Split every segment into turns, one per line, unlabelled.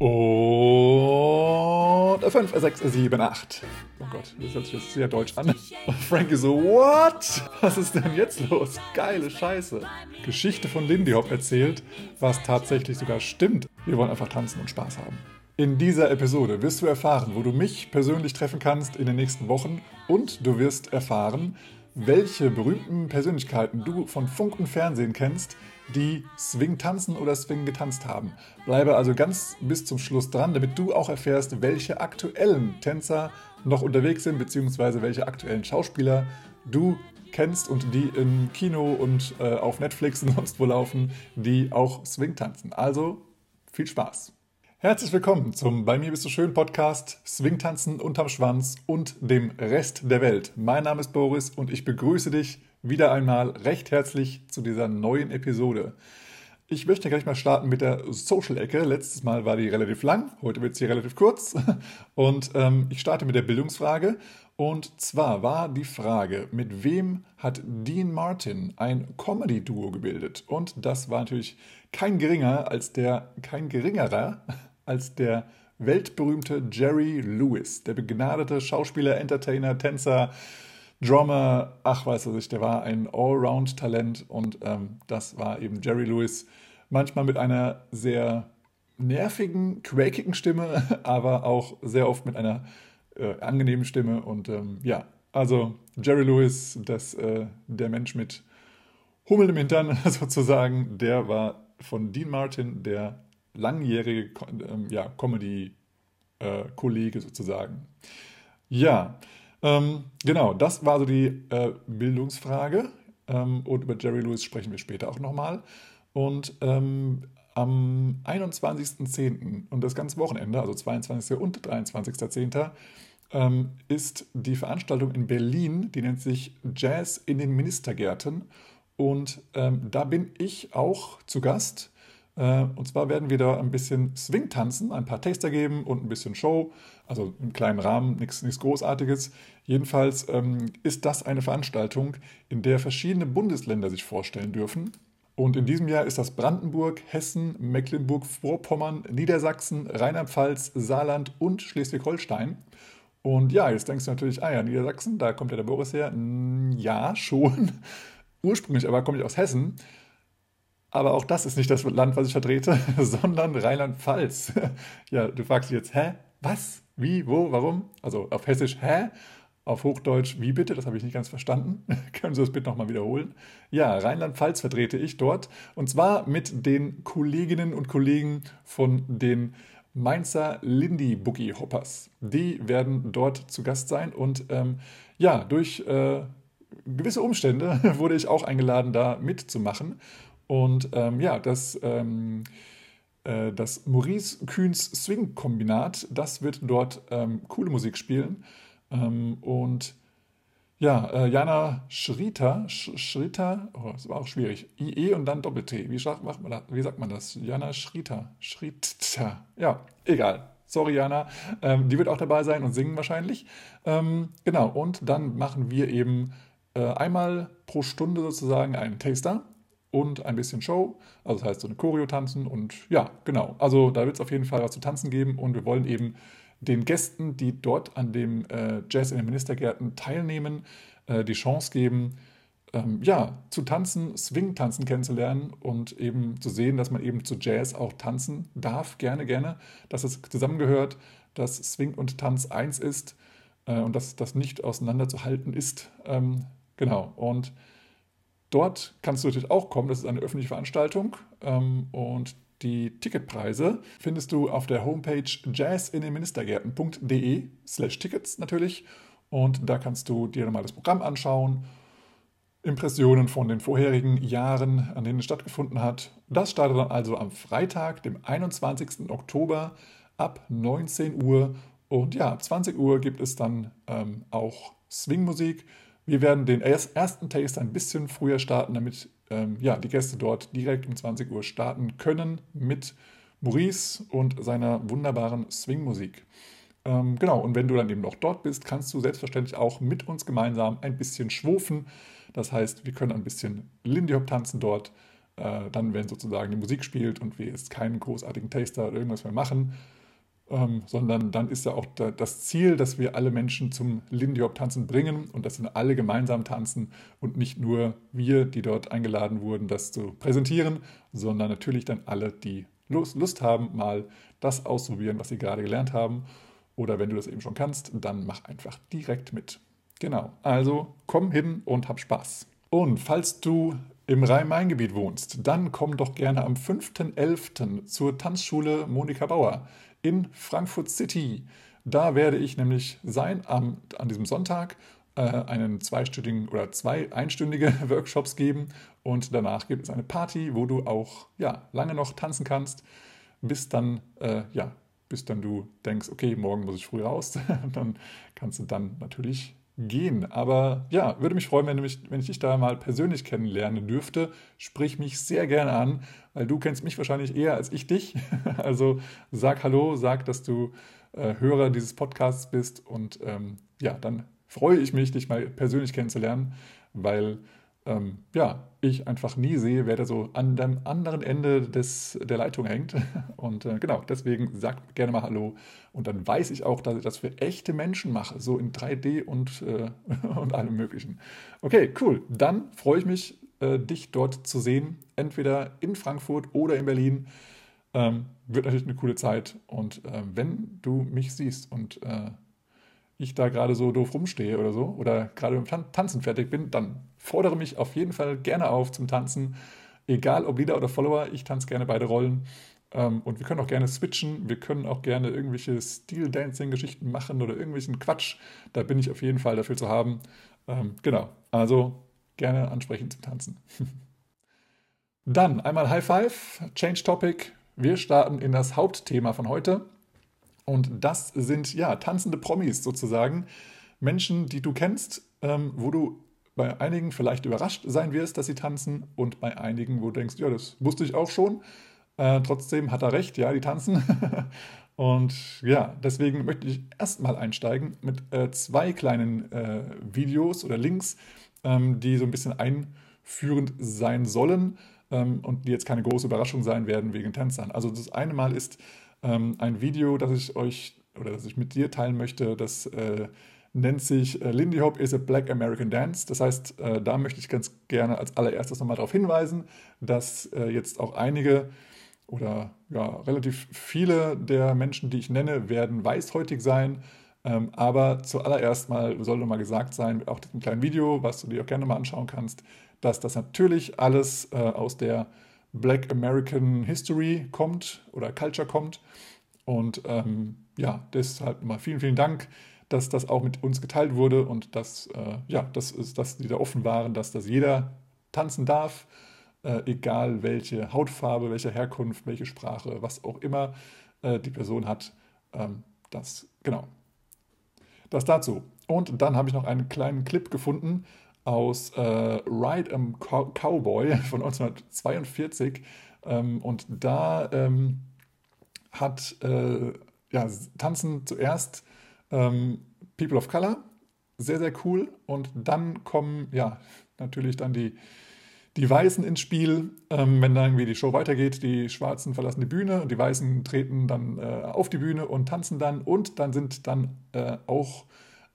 Und 5, 6, 7, 8. Oh Gott, das hört sich jetzt sehr deutsch an. Und Frankie so, what? Was ist denn jetzt los? Geile Scheiße. Geschichte von Lindy Hop erzählt, was tatsächlich sogar stimmt. Wir wollen einfach tanzen und Spaß haben. In dieser Episode wirst du erfahren, wo du mich persönlich treffen kannst in den nächsten Wochen und du wirst erfahren, welche berühmten Persönlichkeiten du von Funk und Fernsehen kennst, die Swing tanzen oder Swing getanzt haben. Bleibe also ganz bis zum Schluss dran, damit du auch erfährst, welche aktuellen Tänzer noch unterwegs sind, beziehungsweise welche aktuellen Schauspieler du kennst und die im Kino und äh, auf Netflix und sonst wo laufen, die auch Swing tanzen. Also viel Spaß! Herzlich willkommen zum Bei mir bist du schön Podcast Swingtanzen unterm Schwanz und dem Rest der Welt. Mein Name ist Boris und ich begrüße dich wieder einmal recht herzlich zu dieser neuen Episode. Ich möchte gleich mal starten mit der Social-Ecke. Letztes Mal war die relativ lang, heute wird sie relativ kurz. Und ähm, ich starte mit der Bildungsfrage. Und zwar war die Frage, mit wem hat Dean Martin ein Comedy-Duo gebildet? Und das war natürlich kein geringer als der, kein geringerer als der weltberühmte Jerry Lewis, der begnadete Schauspieler, Entertainer, Tänzer, Drummer, ach weiß er sich, der war ein Allround-Talent und ähm, das war eben Jerry Lewis. Manchmal mit einer sehr nervigen, quäkigen Stimme, aber auch sehr oft mit einer äh, angenehmen Stimme. Und ähm, ja, also Jerry Lewis, das, äh, der Mensch mit Hummel im Hintern sozusagen, der war von Dean Martin der langjährige ähm, ja, Comedy-Kollege äh, sozusagen. Ja, ähm, genau, das war so die äh, Bildungsfrage. Ähm, und über Jerry Lewis sprechen wir später auch nochmal. Und ähm, am 21.10. und das ganze Wochenende, also 22. und 23.10., ähm, ist die Veranstaltung in Berlin, die nennt sich Jazz in den Ministergärten. Und ähm, da bin ich auch zu Gast. Äh, und zwar werden wir da ein bisschen Swing tanzen, ein paar Taster geben und ein bisschen Show, also im kleinen Rahmen, nichts Großartiges. Jedenfalls ähm, ist das eine Veranstaltung, in der verschiedene Bundesländer sich vorstellen dürfen. Und in diesem Jahr ist das Brandenburg, Hessen, Mecklenburg-Vorpommern, Niedersachsen, Rheinland-Pfalz, Saarland und Schleswig-Holstein. Und ja, jetzt denkst du natürlich, ah ja, Niedersachsen, da kommt ja der Boris her. Ja, schon. Ursprünglich aber komme ich aus Hessen. Aber auch das ist nicht das Land, was ich vertrete, sondern Rheinland-Pfalz. Ja, du fragst dich jetzt, hä? Was? Wie? Wo? Warum? Also auf Hessisch, hä? Auf Hochdeutsch, wie bitte? Das habe ich nicht ganz verstanden. Können Sie das bitte nochmal wiederholen? Ja, Rheinland-Pfalz vertrete ich dort. Und zwar mit den Kolleginnen und Kollegen von den Mainzer Lindy Boogie Hoppers. Die werden dort zu Gast sein. Und ähm, ja, durch äh, gewisse Umstände wurde ich auch eingeladen, da mitzumachen. Und ähm, ja, das, ähm, äh, das Maurice Kühns Swing Kombinat, das wird dort ähm, coole Musik spielen. Ähm, und ja, äh, Jana Schrita, Schrita, oh, das war auch schwierig. IE und dann Doppel-T. Wie, sagt man das? Wie sagt man das? Jana Schrita. Schrita. Ja, egal. Sorry, Jana. Ähm, die wird auch dabei sein und singen wahrscheinlich. Ähm, genau, und dann machen wir eben äh, einmal pro Stunde sozusagen einen Taster und ein bisschen Show. Also das heißt so eine Choreo tanzen und ja, genau. Also da wird es auf jeden Fall was zu tanzen geben und wir wollen eben den Gästen, die dort an dem äh, Jazz in den Ministergärten teilnehmen, äh, die Chance geben, ähm, ja, zu tanzen, Swing-Tanzen kennenzulernen und eben zu sehen, dass man eben zu Jazz auch tanzen darf, gerne, gerne, dass es zusammengehört, dass Swing und Tanz eins ist äh, und dass das nicht auseinanderzuhalten ist. Ähm, genau, und Dort kannst du natürlich auch kommen, das ist eine öffentliche Veranstaltung ähm, und die Ticketpreise findest du auf der Homepage jazzindenministergärten.de slash Tickets natürlich und da kannst du dir nochmal das Programm anschauen, Impressionen von den vorherigen Jahren, an denen es stattgefunden hat. Das startet dann also am Freitag, dem 21. Oktober ab 19 Uhr und ja, ab 20 Uhr gibt es dann ähm, auch Swingmusik. Wir werden den ersten Taste ein bisschen früher starten, damit ähm, ja, die Gäste dort direkt um 20 Uhr starten können mit Maurice und seiner wunderbaren Swing-Musik. Ähm, genau, und wenn du dann eben noch dort bist, kannst du selbstverständlich auch mit uns gemeinsam ein bisschen schwufen. Das heißt, wir können ein bisschen Lindy Hop tanzen dort. äh, dann, wenn sozusagen die Musik spielt und wir jetzt keinen großartigen Taster oder irgendwas mehr machen, ähm, sondern dann ist ja auch da, das Ziel, dass wir alle Menschen zum Lindy Hop tanzen bringen und dass dann alle gemeinsam tanzen und nicht nur wir, die dort eingeladen wurden, das zu präsentieren, sondern natürlich dann alle, die Lust, haben, mal das auszuprobieren, was sie gerade gelernt haben. Oder wenn du das eben schon kannst, dann mach einfach direkt mit. Genau, also komm hin und hab Spaß. Und falls du im Rhein-Main-Gebiet wohnst, dann komm doch gerne am 5.11. zur Tanzschule Monika Bauer in Frankfurt City. Da werde ich nämlich sein am, an diesem Sonntag äh, einen zweistündigen oder zwei einstündige Workshops geben und danach gibt es eine Party, wo du auch ja, lange noch tanzen kannst, bis dann äh, ja, bis dann du denkst, okay, morgen muss ich früh raus, dann kannst du dann natürlich gehen. Aber ja, würde mich freuen, wenn, mich, wenn ich dich da mal persönlich kennenlernen dürfte. Sprich mich sehr gerne an, weil du kennst mich wahrscheinlich eher als ich dich. Also sag Hallo, sag, dass du äh, Hörer dieses Podcasts bist und ähm, ja, dann freue ich mich, dich mal persönlich kennenzulernen, weil ähm, ja, ich einfach nie sehe, wer da so an dem anderen Ende des, der Leitung hängt. Und äh, genau, deswegen sagt gerne mal Hallo. Und dann weiß ich auch, dass ich das für echte Menschen mache, so in 3D und, äh, und allem Möglichen. Okay, cool. Dann freue ich mich, äh, dich dort zu sehen, entweder in Frankfurt oder in Berlin. Ähm, wird natürlich eine coole Zeit. Und äh, wenn du mich siehst und äh, ich da gerade so doof rumstehe oder so oder gerade beim Tanzen fertig bin, dann fordere mich auf jeden Fall gerne auf zum Tanzen. Egal ob Leader oder Follower, ich tanze gerne beide Rollen. Ähm, und wir können auch gerne switchen, wir können auch gerne irgendwelche Steel-Dancing-Geschichten machen oder irgendwelchen Quatsch. Da bin ich auf jeden Fall dafür zu haben. Ähm, genau, also gerne ansprechen zum Tanzen. Dann einmal High Five, Change Topic. Wir starten in das Hauptthema von heute. Und das sind ja tanzende Promis sozusagen. Menschen, die du kennst, ähm, wo du bei einigen vielleicht überrascht sein wirst, dass sie tanzen und bei einigen, wo du denkst, ja, das wusste ich auch schon. Äh, trotzdem hat er recht, ja, die tanzen. und ja, deswegen möchte ich erstmal einsteigen mit äh, zwei kleinen äh, Videos oder Links, ähm, die so ein bisschen einführend sein sollen ähm, und die jetzt keine große Überraschung sein werden wegen Tänzern. Also das eine Mal ist ähm, ein Video, das ich euch oder das ich mit dir teilen möchte, das äh, nennt sich äh, Lindy Hop is a Black American Dance. Das heißt, äh, da möchte ich ganz gerne als allererstes nochmal darauf hinweisen, dass äh, jetzt auch einige oder ja, relativ viele der Menschen, die ich nenne, werden weißhäutig sein. Ähm, aber zuallererst mal soll nochmal gesagt sein, auch diesem kleinen Video, was du dir auch gerne mal anschauen kannst, dass das natürlich alles aus der Black American History kommt oder Culture kommt. Und ähm, ja, deshalb mal vielen, vielen Dank, dass das auch mit uns geteilt wurde und dass, äh, ja, das ist, dass die da offen waren, dass das jeder tanzen darf, äh, egal welche Hautfarbe, welche Herkunft, welche Sprache, was auch immer äh, die Person hat. Ähm, das, genau. Das dazu. Und dann habe ich noch einen kleinen Clip gefunden aus äh, Ride a Cowboy von 1942. Ähm, und da ähm, hat äh, ja, Tanzen zuerst ähm, People of Color, sehr, sehr cool. Und dann kommen ja natürlich dann die, die Weißen ins Spiel, ähm, wenn dann irgendwie die Show weitergeht. Die Schwarzen verlassen die Bühne und die Weißen treten dann äh, auf die Bühne und tanzen dann. Und dann sind dann äh, auch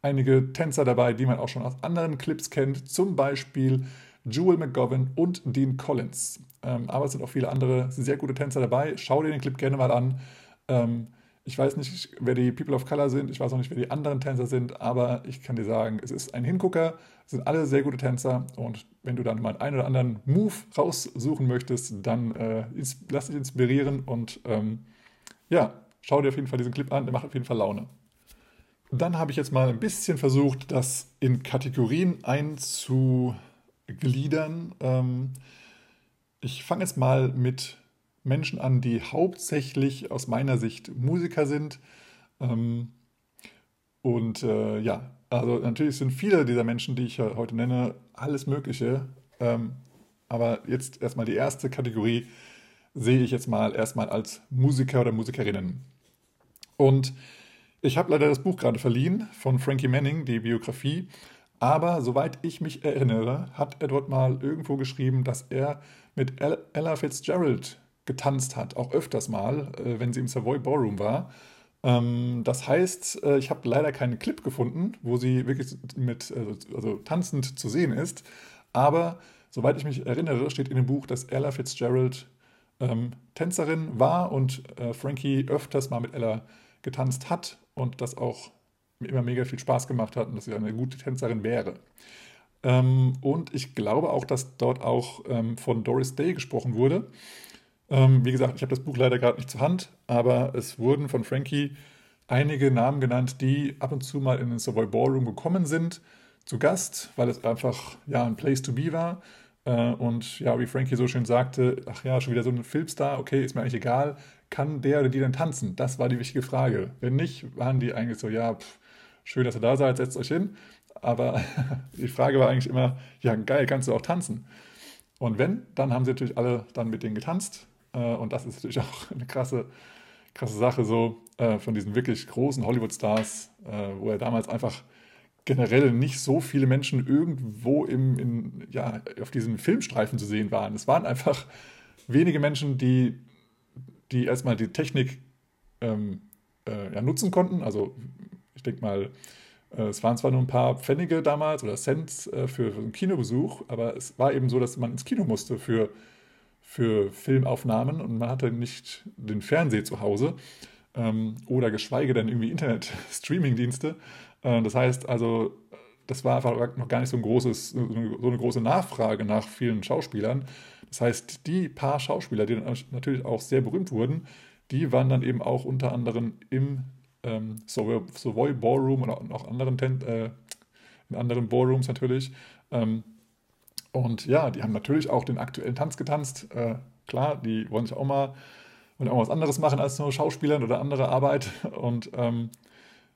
einige Tänzer dabei, die man auch schon aus anderen Clips kennt, zum Beispiel Jewel McGovern und Dean Collins. Ähm, aber es sind auch viele andere sehr gute Tänzer dabei. Schau dir den Clip gerne mal an. Ähm, ich weiß nicht, wer die People of Color sind, ich weiß auch nicht, wer die anderen Tänzer sind, aber ich kann dir sagen, es ist ein Hingucker, es sind alle sehr gute Tänzer und wenn du dann mal einen oder anderen Move raussuchen möchtest, dann äh, lass dich inspirieren und ähm, ja, schau dir auf jeden Fall diesen Clip an, der macht auf jeden Fall Laune. Dann habe ich jetzt mal ein bisschen versucht, das in Kategorien einzugliedern. Ähm, ich fange jetzt mal mit Menschen an, die hauptsächlich aus meiner Sicht Musiker sind. Ähm, und äh, ja, also natürlich sind viele dieser Menschen, die ich heute nenne, alles Mögliche. Ähm, aber jetzt erstmal die erste Kategorie sehe ich jetzt mal erstmal als Musiker oder Musikerinnen. Und ich habe leider das Buch gerade verliehen von Frankie Manning, die Biografie. Aber soweit ich mich erinnere, hat dort mal irgendwo geschrieben, dass er mit Ella Fitzgerald getanzt hat, auch öfters mal, äh, wenn sie im Savoy Ballroom war. Ähm, das heißt, äh, ich habe leider keinen Clip gefunden, wo sie wirklich mit, also, also tanzend zu sehen ist. Aber soweit ich mich erinnere, steht in dem Buch, dass Ella Fitzgerald ähm, Tänzerin war und äh, Frankie öfters mal mit Ella getanzt hat und das auch immer mega viel Spaß gemacht hat und dass sie eine gute Tänzerin wäre. Ähm, und ich glaube auch, dass dort auch ähm, von Doris Day gesprochen wurde. Ähm, wie gesagt, ich habe das Buch leider gerade nicht zur Hand, aber es wurden von Frankie einige Namen genannt, die ab und zu mal in den Savoy Ballroom gekommen sind, zu Gast, weil es einfach ja, ein Place to be war. Äh, und ja, wie Frankie so schön sagte, ach ja, schon wieder so ein Filmstar, okay, ist mir eigentlich egal, kann der oder die denn tanzen? Das war die wichtige Frage. Wenn nicht, waren die eigentlich so, ja, pff, schön, dass ihr da seid, setzt euch hin. Aber die Frage war eigentlich immer, ja, geil, kannst du auch tanzen? Und wenn, dann haben sie natürlich alle dann mit denen getanzt. Äh, und das ist natürlich auch eine krasse, krasse Sache so äh, von diesen wirklich großen Hollywood-Stars, wo er damals einfach generell nicht so viele Menschen irgendwo im, in, ja, auf diesen Filmstreifen zu sehen waren. Es waren einfach wenige Menschen, die, die erstmal die Technik ähm, äh, ja, nutzen konnten. Also ich denke mal, äh, es waren zwar nur ein paar Pfennige damals oder Cents äh, für, für einen Kinobesuch, aber es war eben so, dass man ins Kino musste für, für Filmaufnahmen und man hatte nicht den Fernseher zu Hause ähm, oder geschweige denn irgendwie Internet-Streaming-Dienste. Äh, das heißt also, das war einfach noch gar nicht so, ein großes, so eine große Nachfrage nach vielen Schauspielern. Das heißt, die paar Schauspieler, die natürlich auch sehr berühmt wurden, die waren dann eben auch unter anderem im ähm, Savoy Ballroom oder auch anderen äh, in anderen Ballrooms natürlich. Ähm, und ja, die haben natürlich auch den aktuellen Tanz getanzt. Äh, klar, die wollen sich auch mal, wollen auch was anderes machen als nur Schauspielern oder andere Arbeit. Und ähm,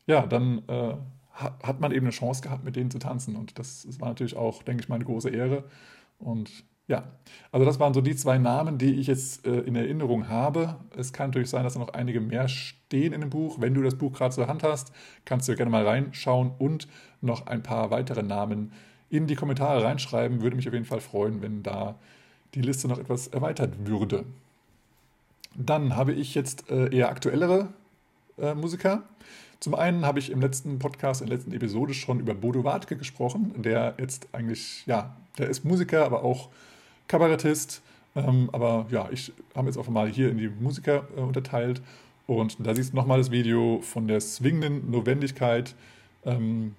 ja, dann äh, hat man eben eine Chance gehabt, mit denen zu tanzen. Und das, das war natürlich auch, denke ich mal, eine große Ehre. Und ja, also das waren so die zwei Namen, die ich jetzt äh, in Erinnerung habe. Es kann natürlich sein, dass da noch einige mehr stehen in dem Buch. Wenn du das Buch gerade zur Hand hast, kannst du gerne mal reinschauen und noch ein paar weitere Namen in die Kommentare reinschreiben. Würde mich auf jeden Fall freuen, wenn da die Liste noch etwas erweitert würde. Dann habe ich jetzt äh, eher aktuellere äh, Musiker. Zum einen habe ich im letzten Podcast, in der letzten Episode schon über Bodo Wartke gesprochen, der jetzt eigentlich, ja, der ist Musiker, aber auch Kabarettist. Ähm, aber ja, ich habe jetzt auch mal hier in die Musiker äh, unterteilt. Und da siehst du nochmal das Video von der swingenden Notwendigkeit. Ähm,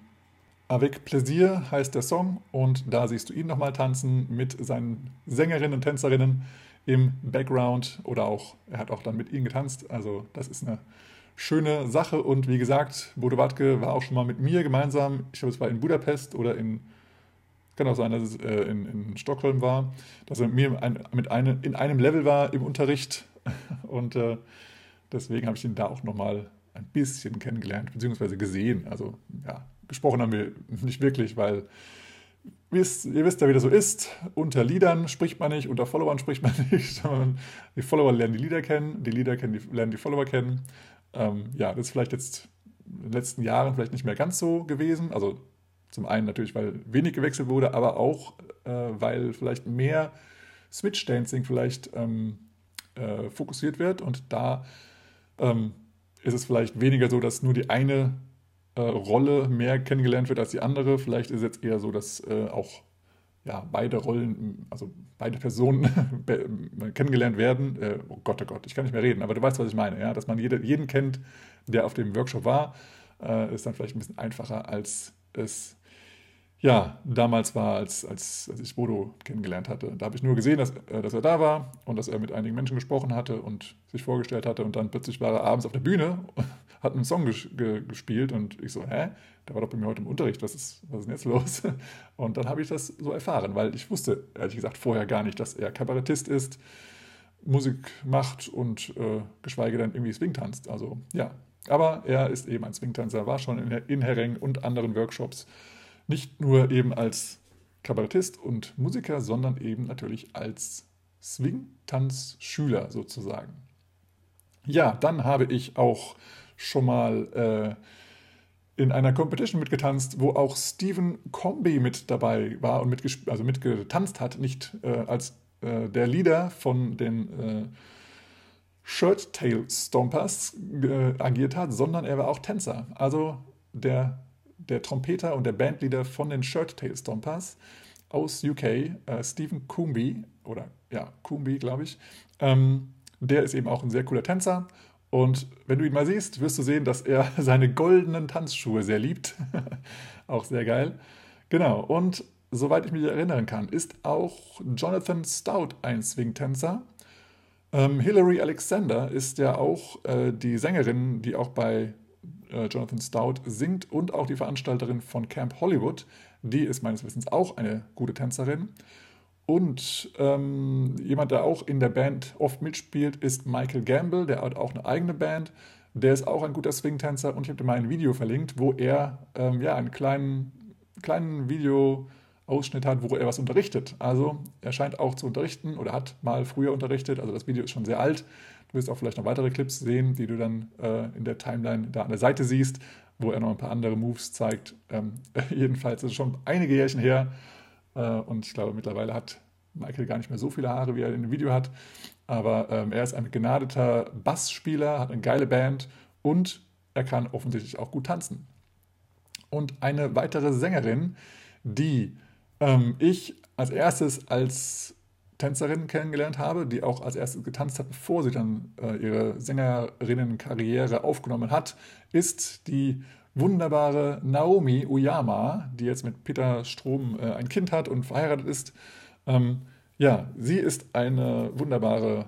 Avec Plaisir heißt der Song und da siehst du ihn nochmal tanzen mit seinen Sängerinnen und Tänzerinnen im Background oder auch, er hat auch dann mit ihnen getanzt. Also das ist eine schöne Sache. Und wie gesagt, Bodo Wartke war auch schon mal mit mir gemeinsam, ich glaube, es war in Budapest oder in, kann auch sein, dass es äh, in, in Stockholm war, dass er mit mir mit einem, in einem Level war im Unterricht. Und äh, deswegen habe ich ihn da auch nochmal ein bisschen kennengelernt, beziehungsweise gesehen. Also ja, gesprochen haben wir nicht wirklich, weil ihr wisst, ihr wisst ja, wie das so ist. Unter Liedern spricht man nicht, unter Followern spricht man nicht. Die Follower lernen die Lieder kennen, die Lieder kennen die, lernen die Follower kennen. Ähm, ja, das ist vielleicht jetzt in den letzten Jahren vielleicht nicht mehr ganz so gewesen. Also zum einen natürlich, weil wenig gewechselt wurde, aber auch, äh, weil vielleicht mehr Switch-Dancing vielleicht ähm, äh, fokussiert wird. Und da ähm, ist es vielleicht weniger so, dass nur die eine äh, Rolle mehr kennengelernt wird als die andere. Vielleicht ist es jetzt eher so, dass äh, auch ja, beide Rollen, also beide Personen kennengelernt werden. Äh, oh Gott, oh Gott, ich kann nicht mehr reden, aber du weißt, was ich meine, ja? dass man jede, jeden kennt, der auf dem Workshop war, äh, ist dann vielleicht ein bisschen einfacher, als es ja, damals war, als, als, als ich Bodo kennengelernt hatte. Da habe ich nur gesehen, dass, äh, dass er da war und dass er mit einigen Menschen gesprochen hatte und sich vorgestellt hatte. Und dann plötzlich war er abends auf der Bühne, hat einen Song ges ge gespielt und ich so, hä? Der war doch bei mir heute im Unterricht, was ist, was ist denn jetzt los? Und dann habe ich das so erfahren, weil ich wusste, ehrlich gesagt, vorher gar nicht, dass er Kabarettist ist, Musik macht und äh, geschweige denn irgendwie Swing tanzt. Also ja, aber er ist eben ein Swingtanzer, war schon in, in Hereng und anderen Workshops nicht nur eben als Kabarettist und Musiker, sondern eben natürlich als Swing-Tanz-Schüler sozusagen. Ja, dann habe ich auch schon mal äh, in einer Competition mitgetanzt, wo auch Stephen Comby mit dabei war und also mitgetanzt hat, nicht äh, als äh, der Leader von den äh, Shirt Tail Stompers äh, agiert hat, sondern er war auch Tänzer. Also der, der Trompeter und der Bandleader von den Shirt Tail Stompers aus UK, äh, Stephen Coombe, oder ja, Coombe, glaube ich, ähm, der ist eben auch ein sehr cooler Tänzer. Und wenn du ihn mal siehst, wirst du sehen, dass er seine goldenen Tanzschuhe sehr liebt. auch sehr geil. Genau. Und soweit ich mich erinnern kann, ist auch Jonathan Stout ein Swing-Tänzer. Ähm, Hilary Alexander ist ja auch äh, die Sängerin, die auch bei äh, Jonathan Stout singt und auch die Veranstalterin von Camp Hollywood. Die ist meines Wissens auch eine gute Tänzerin. Und ähm, jemand, der auch in der Band oft mitspielt, ist Michael Gamble. Der hat auch eine eigene Band. Der ist auch ein guter Swing-Tänzer und ich habe dir mal ein Video verlinkt, wo er ähm, ja, einen kleinen, kleinen Video-Ausschnitt hat, wo er was unterrichtet. Also er scheint auch zu unterrichten oder hat mal früher unterrichtet. Also das Video ist schon sehr alt. Du wirst auch vielleicht noch weitere Clips sehen, die du dann äh, in der Timeline da an der Seite siehst, wo er noch ein paar andere Moves zeigt. Ähm, jedenfalls ist es schon einige Jährchen her. Äh, und ich glaube, mittlerweile hat Michael gar nicht mehr so viele Haare, wie er in dem Video hat. Aber ähm, er ist ein begnadeter Bassspieler, hat eine geile Band und er kann offensichtlich auch gut tanzen. Und eine weitere Sängerin, die ähm, ich als erstes als Tänzerin kennengelernt habe, die auch als erstes getanzt hat, bevor sie dann äh, ihre Sängerinnenkarriere aufgenommen hat, ist die wunderbare Naomi Uyama, die jetzt mit Peter Strom äh, ein Kind hat und verheiratet ist. Ähm, ja, sie ist eine wunderbare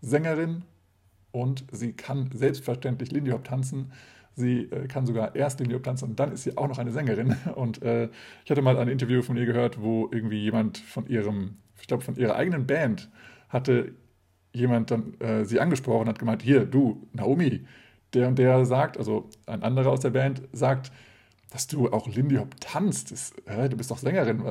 Sängerin und sie kann selbstverständlich Lindy Hop tanzen. Sie äh, kann sogar erst Lindy Hop tanzen und dann ist sie auch noch eine Sängerin. Und äh, ich hatte mal ein Interview von ihr gehört, wo irgendwie jemand von ihrem, ich glaube von ihrer eigenen Band hatte jemand dann äh, sie angesprochen und hat gemeint, hier, du, Naomi, der und der sagt, also ein anderer aus der Band sagt, dass du auch Lindy Hop tanzt. Das, äh, du bist doch Sängerin.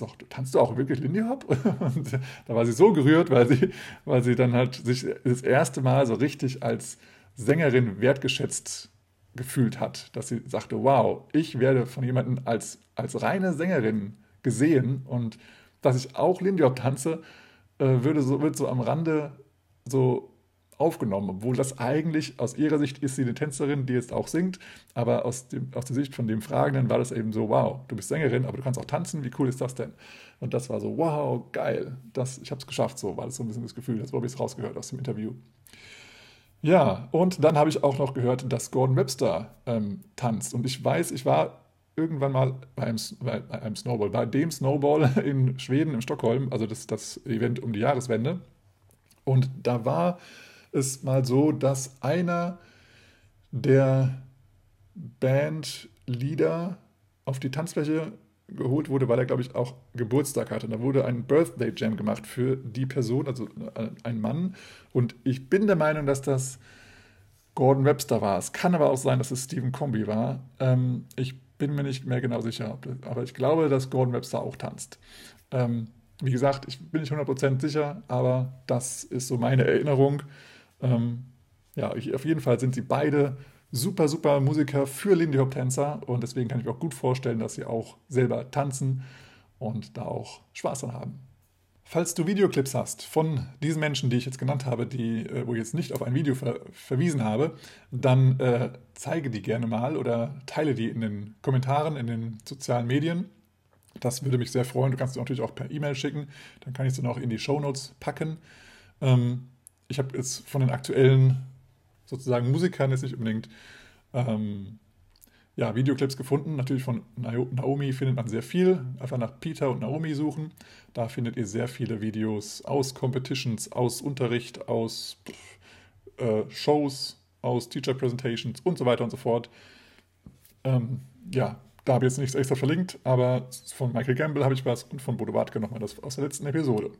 Doch, tanzt du auch wirklich Lindy Hop? Und da war sie so gerührt, weil sie, weil sie dann halt sich das erste Mal so richtig als Sängerin wertgeschätzt gefühlt hat, dass sie sagte, wow, ich werde von jemandem als, als reine Sängerin gesehen und dass ich auch Lindy Hop tanze, äh, würde so, wird so am Rande so aufgenommen, obwohl das eigentlich aus ihrer Sicht ist sie eine Tänzerin, die jetzt auch singt, aber aus, dem, aus der Sicht von dem Fragenden war das eben so, wow, du bist Sängerin, aber du kannst auch tanzen, wie cool ist das denn? Und das war so, wow, geil, das, ich habe es geschafft, so war das so ein bisschen das Gefühl, das habe ich rausgehört aus dem Interview. Ja, und dann habe ich auch noch gehört, dass Gordon Webster ähm, tanzt. Und ich weiß, ich war irgendwann mal beim, bei einem Snowball, bei dem Snowball in Schweden, in Stockholm, also das, das Event um die Jahreswende. Und da war es mal so, dass einer der Bandleader auf die Tanzfläche geholt wurde, weil er, glaube ich, auch Geburtstag hatte. Und da wurde ein Birthday Jam gemacht für die Person, also äh, ein Mann. Und ich bin der Meinung, dass das Gordon Webster war. Es kann aber auch sein, dass es Stephen Comby war. Ähm, ich bin mir nicht mehr genau sicher, aber ich glaube, dass Gordon Webster auch tanzt. Ähm, wie gesagt, ich bin nicht 100% sicher, aber das ist so meine Erinnerung. Ähm, ja, ich, auf jeden Fall sind sie beide super, super Musiker für Lindy Hop Tänzer und deswegen kann ich mir auch gut vorstellen, dass sie auch selber tanzen und da auch Spaß dran haben. Falls du Videoclips hast von diesen Menschen, die ich jetzt genannt habe, die, äh, wo ich jetzt nicht auf ein Video ver verwiesen habe, dann äh, zeige die gerne mal oder teile die in den Kommentaren, in den sozialen Medien. Das würde mich sehr freuen. Du kannst sie natürlich auch per E-Mail schicken. Dann kann ich sie noch in die Show Notes packen. Ähm, ich habe jetzt von den aktuellen sozusagen Musikern jetzt nicht unbedingt ähm, ja, Videoclips gefunden. Natürlich von Naomi findet man sehr viel. Einfach nach Peter und Naomi suchen. Da findet ihr sehr viele Videos aus Competitions, aus Unterricht, aus äh, Shows, aus Teacher Presentations und so weiter und so fort. Ähm, ja, da habe ich jetzt nichts extra verlinkt, aber von Michael Gamble habe ich was und von Bodo Wartke nochmal das aus der letzten Episode.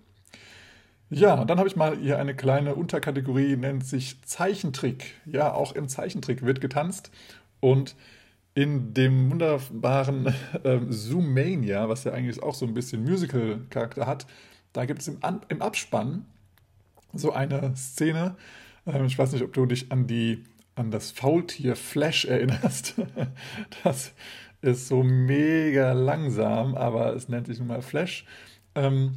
Ja, dann habe ich mal hier eine kleine Unterkategorie, nennt sich Zeichentrick. Ja, auch im Zeichentrick wird getanzt. Und in dem wunderbaren äh, Zoomania, was ja eigentlich auch so ein bisschen Musical-Charakter hat, da gibt es im, im Abspann so eine Szene. Ähm, ich weiß nicht, ob du dich an die an das Faultier Flash erinnerst. das ist so mega langsam, aber es nennt sich nun mal Flash. Ähm,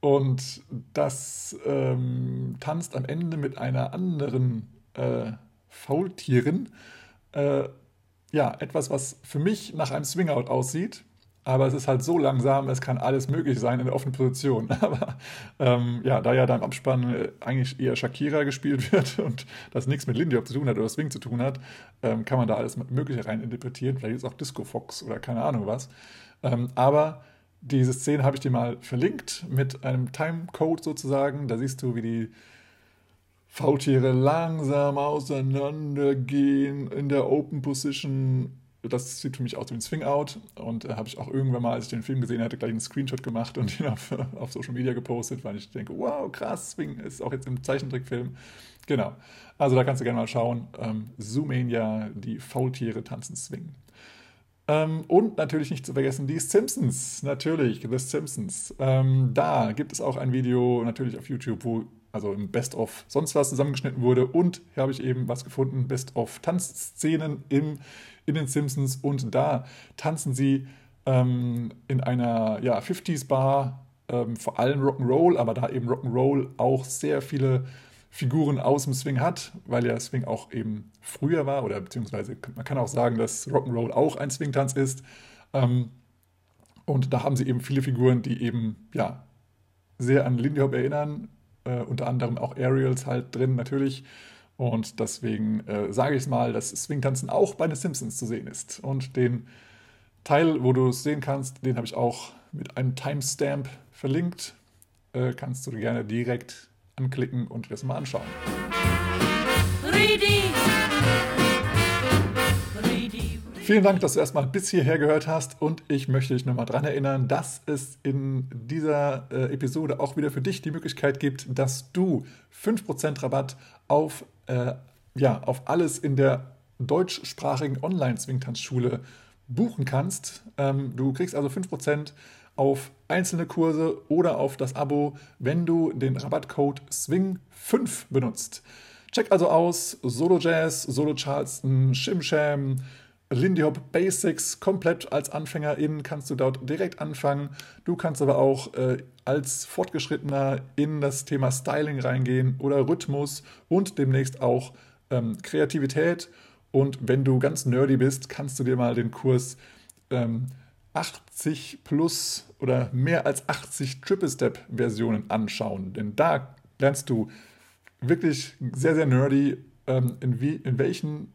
Und das ähm, tanzt am Ende mit einer anderen äh, Faultierin. Äh, ja, etwas, was für mich nach einem Swingout aussieht. Aber es ist halt so langsam, es kann alles möglich sein in der offenen Position. Aber ähm, ja, da ja da im Abspann äh, eigentlich eher Shakira gespielt wird und das nichts mit Lindy Hop zu tun hat oder Swing zu tun hat, ähm, kann man da alles Mögliche rein interpretieren. Vielleicht ist auch Disco Fox oder keine Ahnung was. Ähm, aber diese Szene habe ich dir mal verlinkt mit einem Timecode sozusagen. Da siehst du, wie die Faultiere langsam auseinandergehen in der Open Position. Das sieht für mich aus wie ein Swing-Out. Und äh, habe ich auch irgendwann mal, als ich den Film gesehen hatte, gleich einen Screenshot gemacht und ihn auf, auf Social Media gepostet, weil ich denke, wow, krass, Swing ist auch jetzt im Zeichentrickfilm. Genau. Also da kannst du gerne mal schauen. Ähm, Zoomania, die Faultiere tanzen Swing. Ähm, und natürlich nicht zu vergessen die Simpsons. Natürlich, The Simpsons. Ähm, da gibt es auch ein Video, natürlich auf YouTube, wo also im Best-of sonst was zusammengeschnitten wurde. Und hier habe ich eben was gefunden, Best-of Tanzszenen im, in den Simpsons. Und da tanzen sie ähm, in einer ja, 50s-Bar, ähm, vor allem Rock'n'Roll, aber da eben Rock'n'Roll auch sehr viele Figuren aus dem Swing hat, weil der Swing auch eben früher war, oder beziehungsweise man kann auch sagen, dass Rock'n'Roll auch ein Swing-Tanz ist. Ähm, und da haben sie eben viele Figuren, die eben ja sehr an Lindy Hop erinnern, äh, unter anderem auch Aerials halt drin natürlich. Und deswegen äh, sage ich es mal, dass Swing-Tanzen auch bei den Simpsons zu sehen ist. Und den Teil, wo du es sehen kannst, den habe ich auch mit einem Timestamp verlinkt. Äh, kannst du gerne direkt anklicken und das mal anschauen. Ready. Vielen Dank, dass du erstmal bis hierher gehört hast und ich möchte dich nochmal daran erinnern, dass es in dieser äh, Episode auch wieder für dich die Möglichkeit gibt, dass du 5% Rabatt auf, äh, ja, auf alles in der deutschsprachigen Online-Swingtanzschule buchen kannst. Ähm, du kriegst also 5% auf einzelne Kurse oder auf das Abo, wenn du den Rabattcode SWING5 benutzt. Check also aus Solo Jazz, Solo Charleston, Shimsham, Lindy Hop Basics komplett als Anfängerin kannst du dort direkt anfangen. Du kannst aber auch äh, als Fortgeschrittener in das Thema Styling reingehen oder Rhythmus und demnächst auch ähm, Kreativität. Und wenn du ganz nerdy bist, kannst du dir mal den Kurs ähm, 80 plus oder mehr als 80 Triple Step Versionen anschauen. Denn da lernst du wirklich sehr, sehr nerdy, ähm, in, wie, in welchen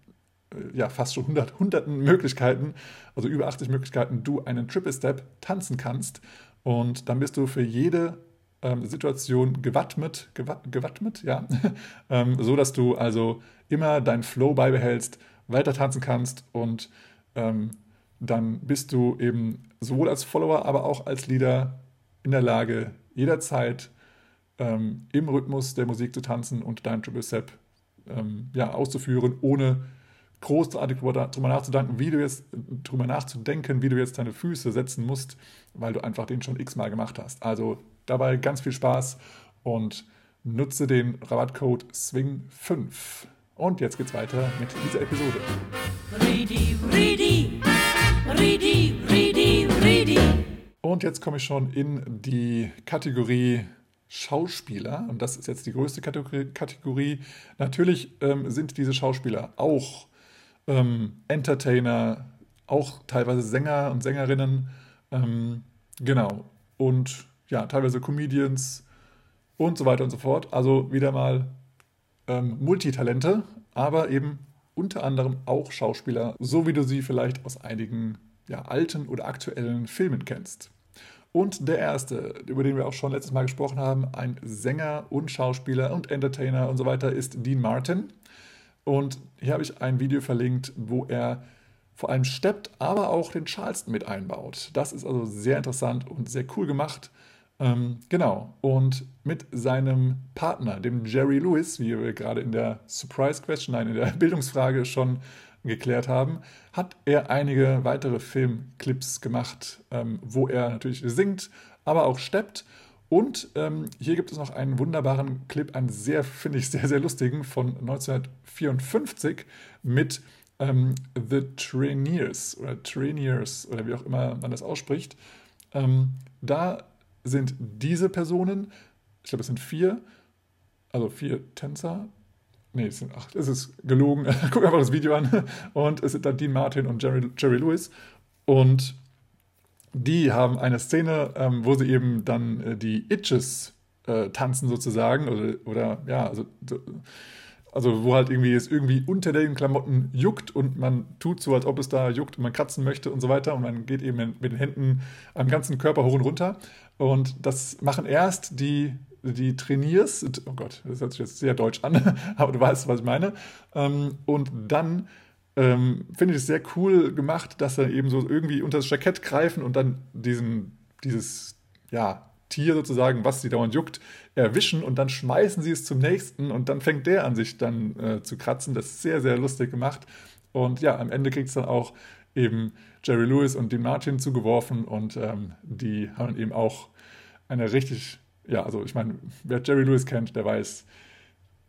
äh, ja, fast schon hundert, hunderten Möglichkeiten, also über 80 Möglichkeiten, du einen Triple Step tanzen kannst. Und dann bist du für jede ähm, Situation gewappnet, gewappnet, ja, ähm, so dass du also immer deinen Flow beibehältst, weiter tanzen kannst und ähm, dann bist du eben sowohl als Follower, aber auch als Leader in der Lage, jederzeit ähm, im Rhythmus der Musik zu tanzen und deinen Triple Step ähm, ja, auszuführen, ohne großartig darüber nachzudenken, wie du jetzt drüber nachzudenken, wie du jetzt deine Füße setzen musst, weil du einfach den schon x-mal gemacht hast. Also dabei ganz viel Spaß und nutze den Rabattcode SWING5. Und jetzt geht's weiter mit dieser Episode. Ready, ready, Und jetzt komme ich schon in die Kategorie Schauspieler. Und das ist jetzt die größte Kategorie. Natürlich ähm, sind diese Schauspieler auch ähm, Entertainer, auch teilweise Sänger und Sängerinnen, ähm, genau, und ja, teilweise Comedians und so weiter und so fort. Also wieder mal ähm, Multitalente, aber eben unter anderem auch Schauspieler, so wie du sie vielleicht aus einigen ja, alten oder aktuellen Filmen kennst. Und der erste, über den wir auch schon letztes Mal gesprochen haben, ein Sänger und Schauspieler und Entertainer und so weiter, ist Dean Martin. Und hier habe ich ein Video verlinkt, wo er vor allem steppt, aber auch den Charleston mit einbaut. Das ist also sehr interessant und sehr cool gemacht. Ähm, genau. Und mit seinem Partner, dem Jerry Lewis, wie wir gerade in der Surprise Question, nein, in der Bildungsfrage schon geklärt haben, hat er einige weitere Filmclips gemacht, ähm, wo er natürlich singt, aber auch steppt und ähm, hier gibt es noch einen wunderbaren Clip, einen sehr, finde ich, sehr, sehr lustigen von 1954 mit ähm, The Traineers oder Traineers oder wie auch immer man das ausspricht. Ähm, da sind diese Personen, ich glaube, es sind vier, also vier Tänzer. Nee, es sind, ach, es ist gelogen. Guck einfach das Video an. Und es sind dann Dean Martin und Jerry, Jerry Lewis. Und die haben eine Szene, ähm, wo sie eben dann äh, die Itches äh, tanzen sozusagen. Oder, oder ja, also, also wo halt irgendwie es irgendwie unter den Klamotten juckt und man tut so, als ob es da juckt und man kratzen möchte und so weiter. Und man geht eben mit den Händen am ganzen Körper hoch und runter. Und das machen erst die die trainierst, oh Gott, das hört sich jetzt sehr deutsch an, aber du weißt, was ich meine. Ähm, und dann ähm, finde ich es sehr cool gemacht, dass sie eben so irgendwie unter das Jackett greifen und dann diesen, dieses, ja, Tier sozusagen, was sie dauernd juckt, erwischen und dann schmeißen sie es zum nächsten und dann fängt der an sich dann äh, zu kratzen. Das ist sehr, sehr lustig gemacht. Und ja, am Ende kriegt es dann auch eben Jerry Lewis und Dean Martin zugeworfen und ähm, die haben eben auch eine richtig ja, also ich meine, wer Jerry Lewis kennt, der weiß,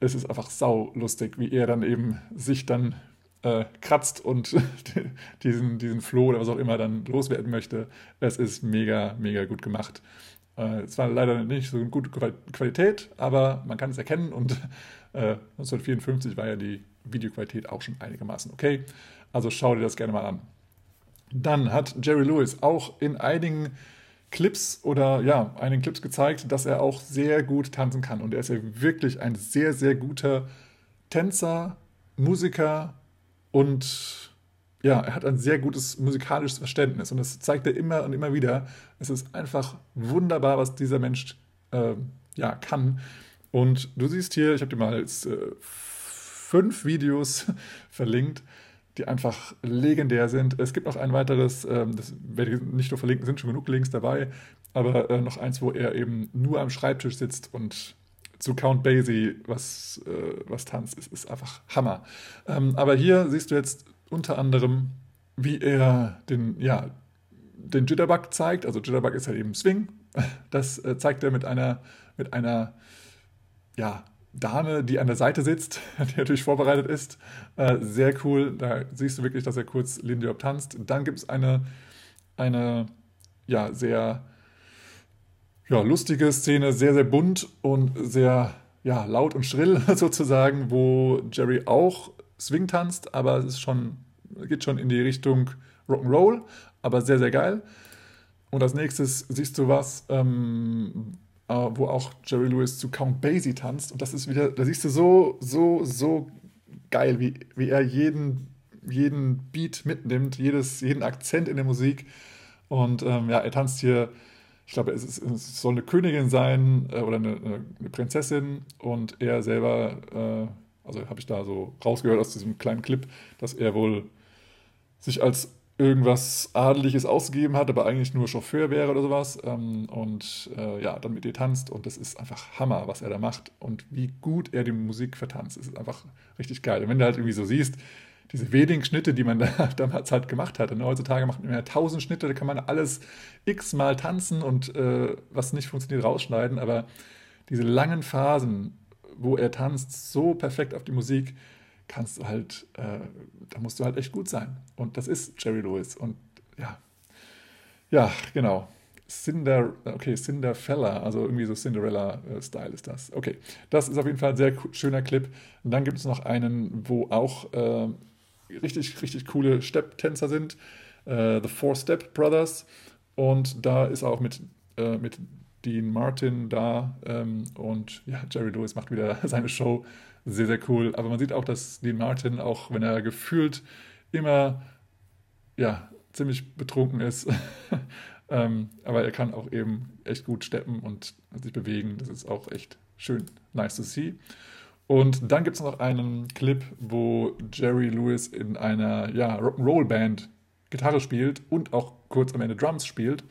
es ist einfach sau lustig, wie er dann eben sich dann äh, kratzt und diesen, diesen Floh oder was auch immer dann loswerden möchte. Es ist mega, mega gut gemacht. Äh, es war leider nicht so eine gute Qualität, aber man kann es erkennen und äh, 1954 war ja die Videoqualität auch schon einigermaßen okay. Also schau dir das gerne mal an. Dann hat Jerry Lewis auch in einigen Clips oder ja, einigen Clips gezeigt, dass er auch sehr gut tanzen kann. Und er ist ja wirklich ein sehr, sehr guter Tänzer, Musiker und ja, er hat ein sehr gutes musikalisches Verständnis. Und das zeigt er immer und immer wieder. Es ist einfach wunderbar, was dieser Mensch äh, ja, kann. Und du siehst hier, ich habe dir mal jetzt, äh, fünf Videos verlinkt die einfach legendär sind. Es gibt noch ein weiteres, ähm, das werde ich nicht nur verlinken, sind schon genug Links dabei, aber äh, noch eins, wo er eben nur am Schreibtisch sitzt und zu Count Basie was, äh, was tanzt, ist, ist einfach Hammer. Ähm, aber hier siehst du jetzt unter anderem, wie er den, ja, den Jitterbug zeigt. Also Jitterbug ist ja eben Swing. Das äh, zeigt er mit einer, mit einer ja, Dame, die an der Seite sitzt, die natürlich vorbereitet ist. Äh, sehr cool. Da siehst du wirklich, dass er kurz Lindy tanzt. Dann gibt es eine, eine ja, sehr ja, lustige Szene, sehr, sehr bunt und sehr ja, laut und schrill sozusagen, wo Jerry auch Swing tanzt, aber es ist schon, geht schon in die Richtung Rock'n'Roll, aber sehr, sehr geil. Und als nächstes siehst du was, ähm, äh, wo auch Jerry Lewis zu Count Basie tanzt. Und das ist wieder, da siehst du so, so, so geil, wie, wie er jeden, jeden Beat mitnimmt, jedes, jeden Akzent in der Musik. Und ähm, ja, er tanzt hier, ich glaube, es, ist, es soll eine Königin sein äh, oder eine, eine, Prinzessin. Und er selber, äh, also habe ich da so rausgehört aus diesem kleinen Clip, dass er wohl sich als irgendwas Adeliges ausgegeben hat, aber eigentlich nur Chauffeur wäre oder sowas. Ähm, und äh, ja, dann mit ihr tanzt. Und das ist einfach Hammer, was er da macht. Und wie gut er die Musik vertanzt. Das ist einfach richtig geil. Und wenn du halt irgendwie so siehst, diese wenigen Schnitte, die man da damals halt gemacht hat. Und heutzutage macht man ja tausend Schnitte, da kann man alles x-mal tanzen und äh, was nicht funktioniert, rausschneiden. Aber diese langen Phasen, wo er tanzt, so perfekt auf die Musik, kannst du halt, äh, da musst du halt echt gut sein. Und das ist Jerry Lewis. Und ja, ja, genau. Cinder, okay, Cinderfella, also irgendwie so Cinderella-Style ist das. Okay, das ist auf jeden Fall ein sehr schöner Clip. Und dann gibt es noch einen, wo auch äh, richtig, richtig coole Stepptänzer sind. Äh, The Four Step Brothers. Und da ist auch mit, äh, mit Dean Martin da. Ähm, und ja, Jerry Lewis macht wieder seine Show sehr, sehr cool. Aber man sieht auch, dass Dean Martin, auch wenn er gefühlt immer ja, ziemlich betrunken ist, ähm, aber er kann auch eben echt gut steppen und sich bewegen. Das ist auch echt schön, nice to see. Und dann gibt es noch einen Clip, wo Jerry Lewis in einer ja, Rock'n'Roll-Band Gitarre spielt und auch kurz am Ende Drums spielt.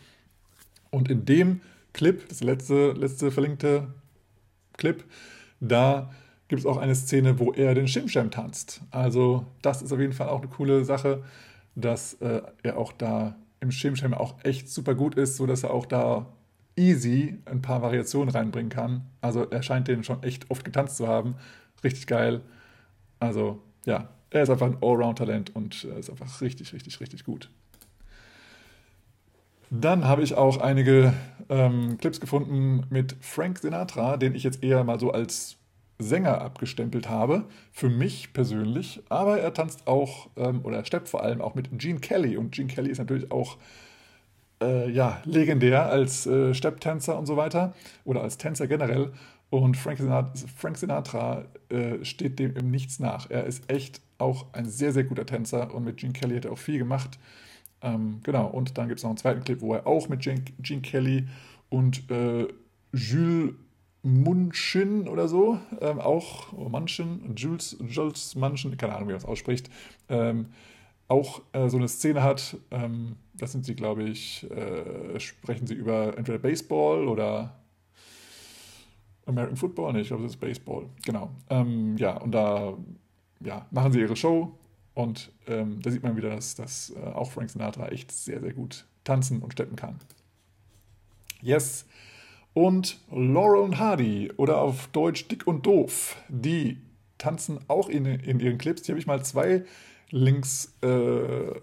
Und in dem Clip, das letzte, letzte verlinkte Clip, da gibt es auch eine Szene, wo er den Shimsham tanzt. Also das ist auf jeden Fall auch eine coole Sache, dass äh, er auch da im Shimsham auch echt super gut ist, sodass er auch da easy ein paar Variationen reinbringen kann. Also er scheint den schon echt oft getanzt zu haben. Richtig geil. Also ja, er ist einfach ein Allround-Talent und äh, ist einfach richtig, richtig, richtig gut. Dann habe ich auch einige ähm, Clips gefunden mit Frank Sinatra, den ich jetzt eher mal so als Sänger abgestempelt habe, für mich persönlich. Aber er tanzt auch ähm, oder steppt vor allem auch mit Gene Kelly. Und Gene Kelly ist natürlich auch äh, ja, legendär als äh, Stepptänzer und so weiter oder als Tänzer generell. Und Frank Sinatra, Frank Sinatra äh, steht dem im Nichts nach. Er ist echt auch ein sehr, sehr guter Tänzer und mit Gene Kelly hat er auch viel gemacht. Ähm, genau, und dann gibt es noch einen zweiten Clip, wo er auch mit Gene, Gene Kelly und äh, Jules Munchin oder so, ähm, auch oh, Jules, Jules Manchin, keine Ahnung, wie man es ausspricht, ähm, auch äh, so eine Szene hat. Ähm, das sind sie, glaube ich, äh, sprechen sie über entweder Baseball oder American Football, nee, ich glaube, das ist Baseball, genau. Ähm, ja, und da ja, machen sie ihre Show und ähm, da sieht man wieder, dass, dass äh, auch Frank Sinatra echt sehr, sehr gut tanzen und steppen kann. Yes, und Laurel und Hardy oder auf Deutsch Dick und Doof, die tanzen auch in, in ihren Clips. Hier habe ich mal zwei Links, äh,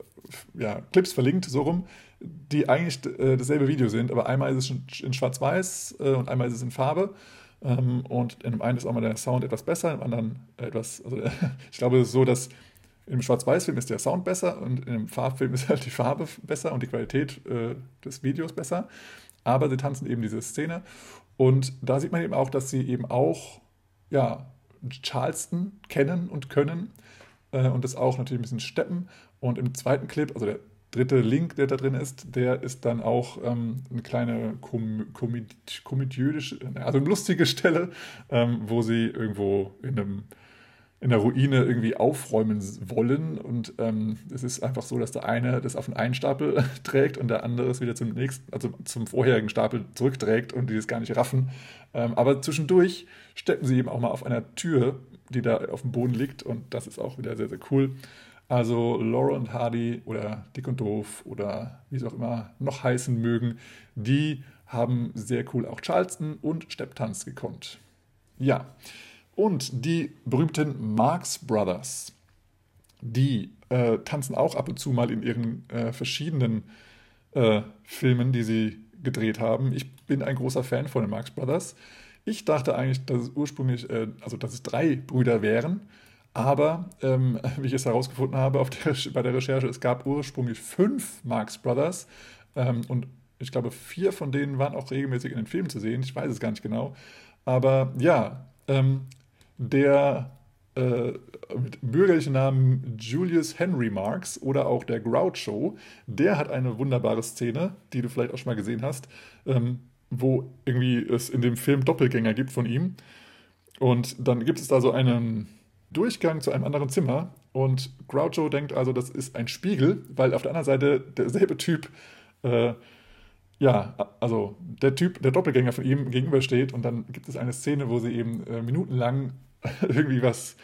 ja, Clips verlinkt, so rum, die eigentlich äh, dasselbe Video sind, aber einmal ist es in Schwarz-Weiß äh, und einmal ist es in Farbe. Ähm, und in dem einen ist auch mal der Sound etwas besser, im anderen etwas, also ich glaube, es ist so, dass im Schwarz-Weiß-Film ist der Sound besser und im Farbfilm ist halt die Farbe besser und die Qualität äh, des Videos besser aber sie tanzen eben diese Szene. Und da sieht man eben auch, dass sie eben auch ja, Charleston kennen und können äh, und das auch natürlich ein bisschen steppen. Und im zweiten Clip, also der dritte Link, der da drin ist, der ist dann auch ähm, eine kleine kom komödiödische, also eine lustige Stelle, ähm, wo sie irgendwo in einem in der Ruine irgendwie aufräumen wollen. Und ähm, es ist einfach so, dass der eine das auf den einen Stapel trägt und der andere es wieder zum nächsten, also zum vorherigen Stapel zurückträgt und die das gar nicht raffen. Ähm, aber zwischendurch stecken sie eben auch mal auf einer Tür, die da auf dem Boden liegt. Und das ist auch wieder sehr, sehr cool. Also Laura und Hardy oder Dick und Doof oder wie sie auch immer noch heißen mögen, die haben sehr cool auch Charleston und Stepptanz gekonnt. Ja, und die berühmten Marx Brothers, die äh, tanzen auch ab und zu mal in ihren äh, verschiedenen äh, Filmen, die sie gedreht haben. Ich bin ein großer Fan von den Marx Brothers. Ich dachte eigentlich, dass es ursprünglich, äh, also dass es drei Brüder wären, aber ähm, wie ich es herausgefunden habe der, bei der Recherche, es gab ursprünglich fünf Marx Brothers ähm, und ich glaube, vier von denen waren auch regelmäßig in den Filmen zu sehen. Ich weiß es gar nicht genau. Aber ja, ähm, der äh, mit bürgerlichen Namen Julius Henry Marx oder auch der Groucho, der hat eine wunderbare Szene, die du vielleicht auch schon mal gesehen hast, ähm, wo irgendwie es in dem Film Doppelgänger gibt von ihm. Und dann gibt es da so einen Durchgang zu einem anderen Zimmer und Groucho denkt also, das ist ein Spiegel, weil auf der anderen Seite derselbe Typ, äh, ja, also der Typ, der Doppelgänger von ihm gegenübersteht und dann gibt es eine Szene, wo sie eben äh, minutenlang irgendwie was,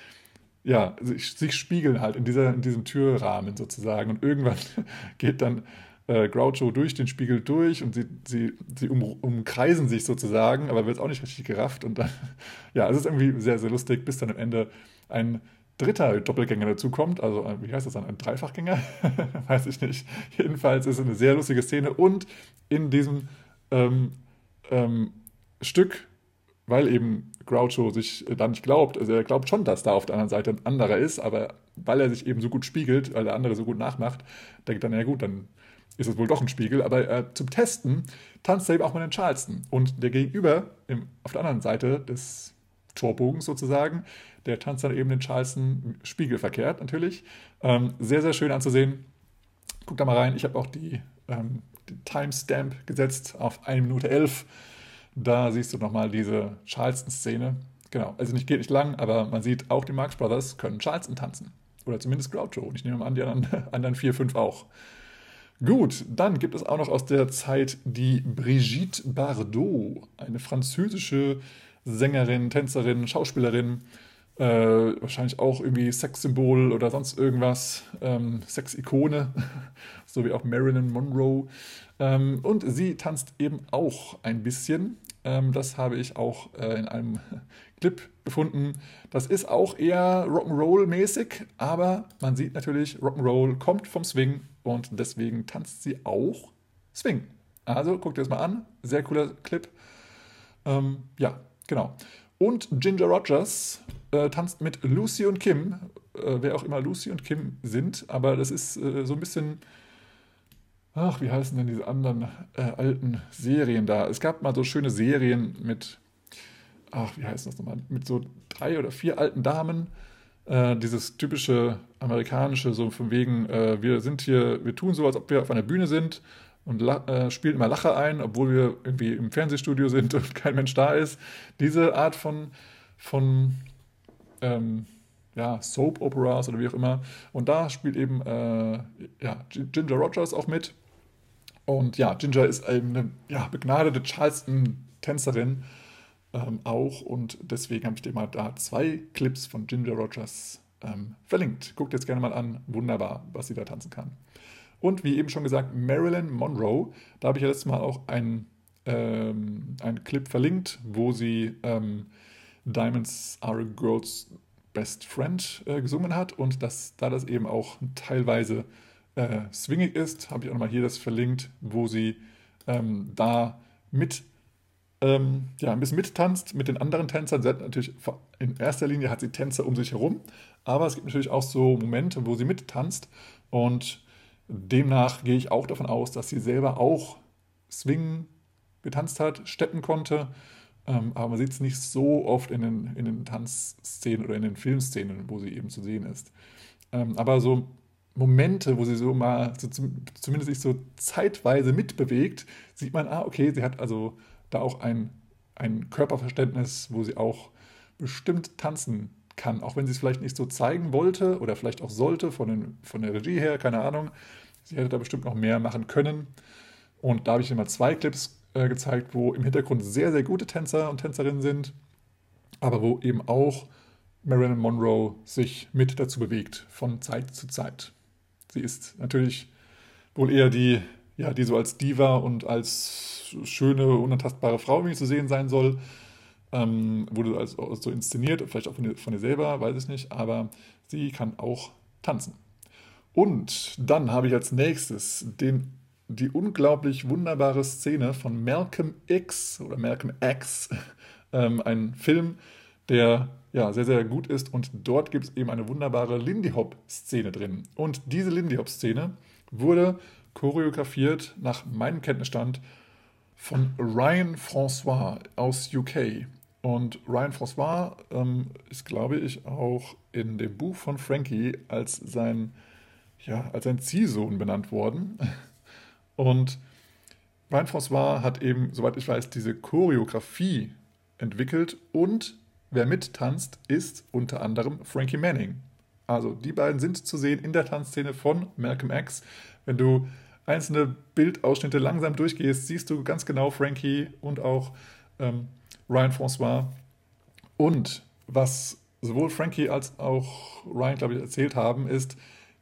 ja, sich, sich, spiegeln halt in, dieser, in diesem Türrahmen sozusagen. Und irgendwann geht dann äh, Groucho durch den Spiegel durch und sie, sie, sie um, umkreisen sich sozusagen, aber wird auch nicht richtig gerafft. Und dann, ja, es ist irgendwie sehr, sehr lustig, bis dann am Ende ein dritter Doppelgänger dazukommt. Also, äh, wie heißt das dann? Ein Dreifachgänger? Weiß ich nicht. Jedenfalls ist es eine sehr lustige Szene und in diesem ähm, ähm, Stück weil eben Groucho sich dann nicht glaubt. Also er glaubt schon, dass da auf der anderen Seite ein anderer ist, aber weil er sich eben so gut spiegelt, weil der andere so gut nachmacht, denkt dann, ja gut, dann ist es wohl doch ein Spiegel. Aber äh, zum Testen tanzt er eben auch mal den Charleston. Und der Gegenüber im, auf der anderen Seite des Torbogens sozusagen, der tanzt dann eben den Charleston spiegelverkehrt natürlich. Ähm, sehr, sehr schön anzusehen. Guck da mal rein. Ich habe auch die, ähm, die Timestamp gesetzt auf 1 Minute 11 da siehst du nochmal diese Charleston-Szene. Genau, also nicht geht nicht lang, aber man sieht, auch die Marx Brothers können Charleston tanzen. Oder zumindest Groucho. Und ich nehme an, die anderen, anderen vier, fünf auch. Gut, dann gibt es auch noch aus der Zeit die Brigitte Bardot, eine französische Sängerin, Tänzerin, Schauspielerin, äh, wahrscheinlich auch irgendwie Sexsymbol oder sonst irgendwas, ähm, Sexikone, so wie auch Marilyn Monroe. Ähm, und sie tanzt eben auch ein bisschen. Ähm, das habe ich auch äh, in einem Clip gefunden. Das ist auch eher Rock'n'Roll-mäßig, aber man sieht natürlich, Rock'n'Roll kommt vom Swing und deswegen tanzt sie auch Swing. Also guckt ihr das mal an. Sehr cooler Clip. Ähm, ja, genau. Und Ginger Rogers äh, tanzt mit Lucy und Kim, äh, wer auch immer Lucy und Kim sind, aber das ist äh, so ein bisschen, ach, wie heißen denn diese anderen äh, alten Serien da? Es gab mal so schöne Serien mit, ach, wie heißt das nochmal, mit so drei oder vier alten Damen. Äh, dieses typische amerikanische, so von wegen, äh, wir sind hier, wir tun so, als ob wir auf einer Bühne sind und äh, spielen immer Lache ein, obwohl wir irgendwie im Fernsehstudio sind und kein Mensch da ist. Diese Art von, von ähm, ja, Soap-Operas oder wie auch immer. Und da spielt eben äh, ja, Ginger Rogers auch mit. Und ja, Ginger ist eine ja, begnadete Charleston-Tänzerin ähm, auch. Und deswegen habe ich dir mal da zwei Clips von Ginger Rogers ähm, verlinkt. Guckt jetzt gerne mal an. Wunderbar, was sie da tanzen kann. Und wie eben schon gesagt, Marilyn Monroe. Da habe ich ja letztes Mal auch einen, ähm, einen Clip verlinkt, wo sie ähm, Diamonds Are a Girl's Best Friend äh, gesungen hat. Und dass, da das eben auch teilweise äh, swingig ist, habe ich auch nochmal hier das verlinkt, wo sie ähm, da mit ähm, ja, ein bisschen mittanzt mit den anderen Tänzern. Sie hat natürlich in erster Linie hat sie Tänzer um sich herum, aber es gibt natürlich auch so Momente, wo sie mittanzt und Demnach gehe ich auch davon aus, dass sie selber auch Swing getanzt hat, steppen konnte. Ähm, aber man sieht es nicht so oft in den, in den Tanzszenen oder in den Filmszenen, wo sie eben zu sehen ist. Ähm, aber so Momente, wo sie so mal so zum, zumindest sich so zeitweise mitbewegt, sieht man, ah, okay, sie hat also da auch ein, ein Körperverständnis, wo sie auch bestimmt tanzen kann, auch wenn sie es vielleicht nicht so zeigen wollte oder vielleicht auch sollte von, den, von der Regie her, keine Ahnung. Sie hätte da bestimmt noch mehr machen können. Und da habe ich immer zwei Clips äh, gezeigt, wo im Hintergrund sehr, sehr gute Tänzer und Tänzerinnen sind, aber wo eben auch Marilyn Monroe sich mit dazu bewegt, von Zeit zu Zeit. Sie ist natürlich wohl eher die, ja, die so als Diva und als schöne, unantastbare Frau wie zu sehen sein soll ähm, wurde also so inszeniert, vielleicht auch von ihr, von ihr selber, weiß ich nicht, aber sie kann auch tanzen. Und dann habe ich als nächstes den, die unglaublich wunderbare Szene von Malcolm X oder Malcolm X, ähm, ein Film, der ja sehr, sehr gut ist. Und dort gibt es eben eine wunderbare Lindy Hop-Szene drin. Und diese Lindy Hop-Szene wurde choreografiert nach meinem Kenntnisstand von Ryan François aus UK. Und Ryan François ähm, ist, glaube ich, auch in dem Buch von Frankie als sein, ja, als sein Ziehsohn benannt worden. Und Ryan François hat eben, soweit ich weiß, diese Choreografie entwickelt und wer mittanzt, ist unter anderem Frankie Manning. Also die beiden sind zu sehen in der Tanzszene von Malcolm X. Wenn du einzelne Bildausschnitte langsam durchgehst, siehst du ganz genau Frankie und auch ähm, Ryan François. Und was sowohl Frankie als auch Ryan, glaube ich, erzählt haben, ist,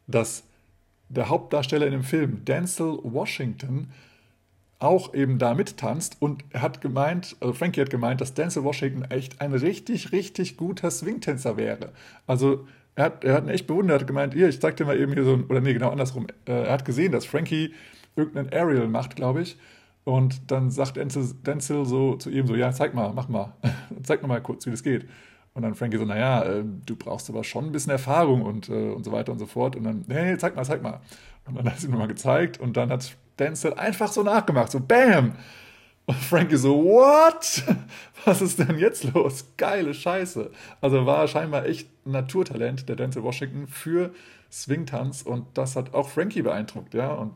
dass der Hauptdarsteller in dem Film, Denzel Washington, auch eben da mittanzt und hat gemeint, also Frankie hat gemeint, dass Denzel Washington echt ein richtig, richtig guter Swingtänzer wäre. Also er hat, er hat ihn echt bewundert, hat gemeint, hier, ich zeig dir mal eben hier so ein, oder nee, genau andersrum. Äh, er hat gesehen, dass Frankie irgendeinen Aerial macht, glaube ich, und dann sagt Denzel so zu ihm so, ja, zeig mal, mach mal, zeig noch mal kurz, wie das geht. Und dann Frankie so, naja, äh, du brauchst aber schon ein bisschen Erfahrung und, äh, und so weiter und so fort. Und dann, hey, zeig mal, zeig mal. Und dann hat sie ihm nochmal gezeigt und dann hat Denzel einfach so nachgemacht, so BAM! Und Frankie so, what? Was ist denn jetzt los? Geile Scheiße. Also war scheinbar echt Naturtalent, der Denzel Washington, für Swingtanz und das hat auch Frankie beeindruckt, ja. Und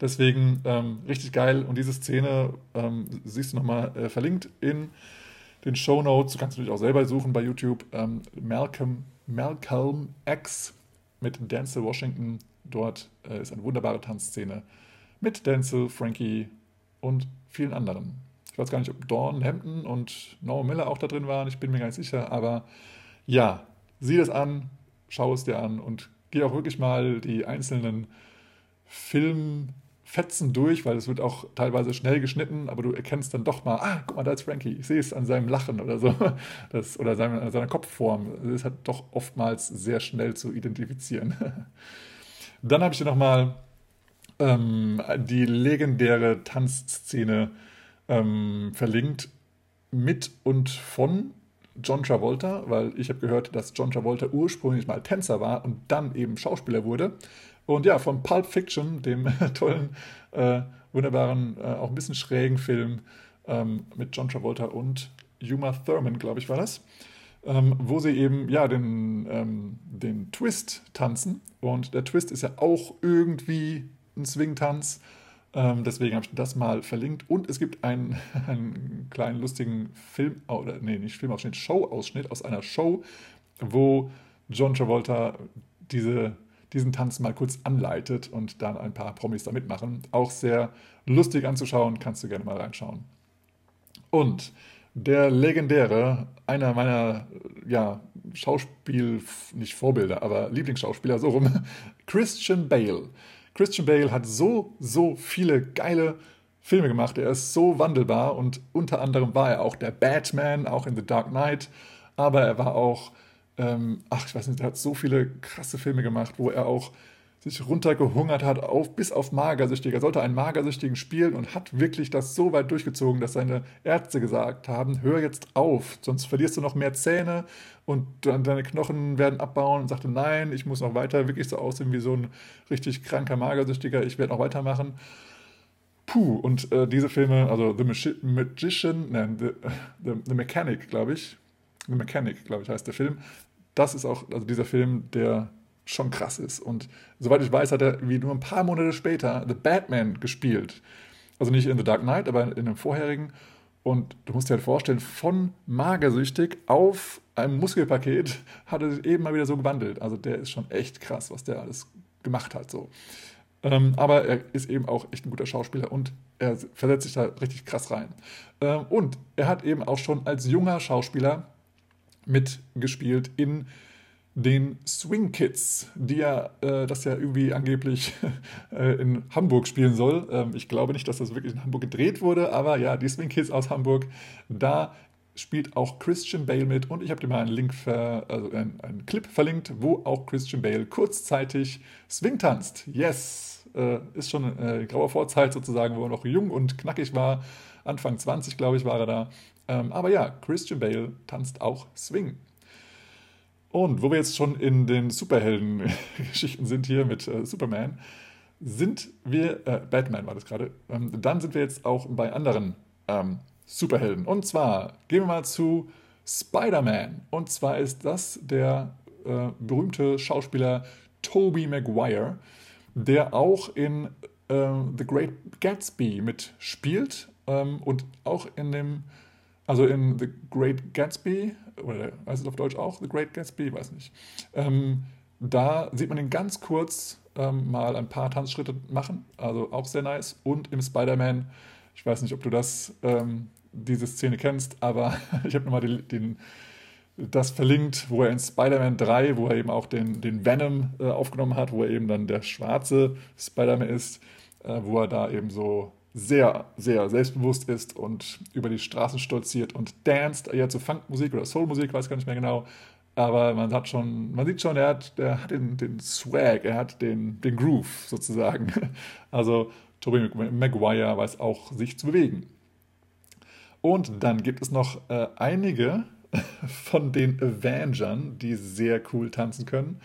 Deswegen ähm, richtig geil. Und diese Szene ähm, siehst du nochmal äh, verlinkt in den Show Notes. Du kannst natürlich auch selber suchen bei YouTube. Ähm, Malcolm, Malcolm X mit Denzel Washington. Dort äh, ist eine wunderbare Tanzszene mit Denzel, Frankie und vielen anderen. Ich weiß gar nicht, ob Dawn Hampton und Norman Miller auch da drin waren. Ich bin mir gar nicht sicher. Aber ja, sieh das an, schau es dir an und geh auch wirklich mal die einzelnen Film- Fetzen durch, weil es wird auch teilweise schnell geschnitten, aber du erkennst dann doch mal, ah, guck mal, da ist Frankie. Ich sehe es an seinem Lachen oder so. Das, oder an seiner Kopfform. Das ist halt doch oftmals sehr schnell zu identifizieren. Dann habe ich dir nochmal ähm, die legendäre Tanzszene ähm, verlinkt mit und von John Travolta, weil ich habe gehört, dass John Travolta ursprünglich mal Tänzer war und dann eben Schauspieler wurde. Und ja, von Pulp Fiction, dem tollen, äh, wunderbaren, äh, auch ein bisschen schrägen Film ähm, mit John Travolta und Uma Thurman, glaube ich, war das, ähm, wo sie eben ja den, ähm, den Twist tanzen. Und der Twist ist ja auch irgendwie ein Swing-Tanz. Ähm, deswegen habe ich das mal verlinkt. Und es gibt einen, einen kleinen lustigen Film, oder nee, nicht Filmausschnitt, Show-Ausschnitt aus einer Show, wo John Travolta diese, diesen Tanz mal kurz anleitet und dann ein paar Promis da mitmachen. Auch sehr lustig anzuschauen, kannst du gerne mal reinschauen. Und der legendäre, einer meiner ja, Schauspiel, nicht Vorbilder, aber Lieblingsschauspieler, so rum, Christian Bale. Christian Bale hat so, so viele geile Filme gemacht. Er ist so wandelbar und unter anderem war er auch der Batman, auch in The Dark Knight. Aber er war auch, ähm, ach, ich weiß nicht, er hat so viele krasse Filme gemacht, wo er auch sich runtergehungert hat, auf, bis auf Magersüchtige. Er sollte einen Magersüchtigen spielen und hat wirklich das so weit durchgezogen, dass seine Ärzte gesagt haben, hör jetzt auf, sonst verlierst du noch mehr Zähne und deine Knochen werden abbauen und sagte, nein, ich muss noch weiter wirklich so aussehen wie so ein richtig kranker Magersüchtiger, ich werde noch weitermachen. Puh, und äh, diese Filme, also The Magician, nein, The, The, The Mechanic, glaube ich, The Mechanic, glaube ich, heißt der Film. Das ist auch, also dieser Film, der schon krass ist. Und soweit ich weiß, hat er wie nur ein paar Monate später The Batman gespielt. Also nicht in The Dark Knight, aber in dem vorherigen. Und du musst dir halt vorstellen, von magersüchtig auf einem Muskelpaket hat er sich eben mal wieder so gewandelt. Also der ist schon echt krass, was der alles gemacht hat. So. Ähm, aber er ist eben auch echt ein guter Schauspieler und er versetzt sich da richtig krass rein. Ähm, und er hat eben auch schon als junger Schauspieler mitgespielt in den Swing Kids, die ja, äh, das ja irgendwie angeblich äh, in Hamburg spielen soll. Ähm, ich glaube nicht, dass das wirklich in Hamburg gedreht wurde, aber ja, die Swing Kids aus Hamburg, da spielt auch Christian Bale mit und ich habe dir mal einen Link, für, also einen, einen, Clip verlinkt, wo auch Christian Bale kurzzeitig Swing tanzt. Yes! Äh, ist schon eine graue Vorzeit sozusagen, wo er noch jung und knackig war. Anfang 20, glaube ich, war er da. Ähm, aber ja, Christian Bale tanzt auch Swing. Und wo wir jetzt schon in den Superhelden-Geschichten sind hier mit äh, Superman, sind wir, äh, Batman war das gerade, ähm, dann sind wir jetzt auch bei anderen ähm, Superhelden. Und zwar gehen wir mal zu Spider-Man. Und zwar ist das der äh, berühmte Schauspieler Tobey Maguire, der auch in äh, The Great Gatsby mitspielt ähm, und auch in dem also in The Great Gatsby, oder heißt es auf Deutsch auch The Great Gatsby, weiß nicht. Ähm, da sieht man ihn ganz kurz ähm, mal ein paar Tanzschritte machen, also auch sehr nice. Und im Spider-Man, ich weiß nicht, ob du das, ähm, diese Szene kennst, aber ich habe nochmal den, den, das verlinkt, wo er in Spider-Man 3, wo er eben auch den, den Venom äh, aufgenommen hat, wo er eben dann der schwarze Spider-Man ist, äh, wo er da eben so sehr, sehr selbstbewusst ist und über die Straßen stolziert und danst, eher zu Funkmusik oder Soulmusik, weiß gar nicht mehr genau. Aber man hat schon, man sieht schon, er hat, er hat den, den Swag, er hat den, den Groove sozusagen. Also Tobey Maguire weiß auch, sich zu bewegen. Und dann gibt es noch äh, einige von den Avengern, die sehr cool tanzen können.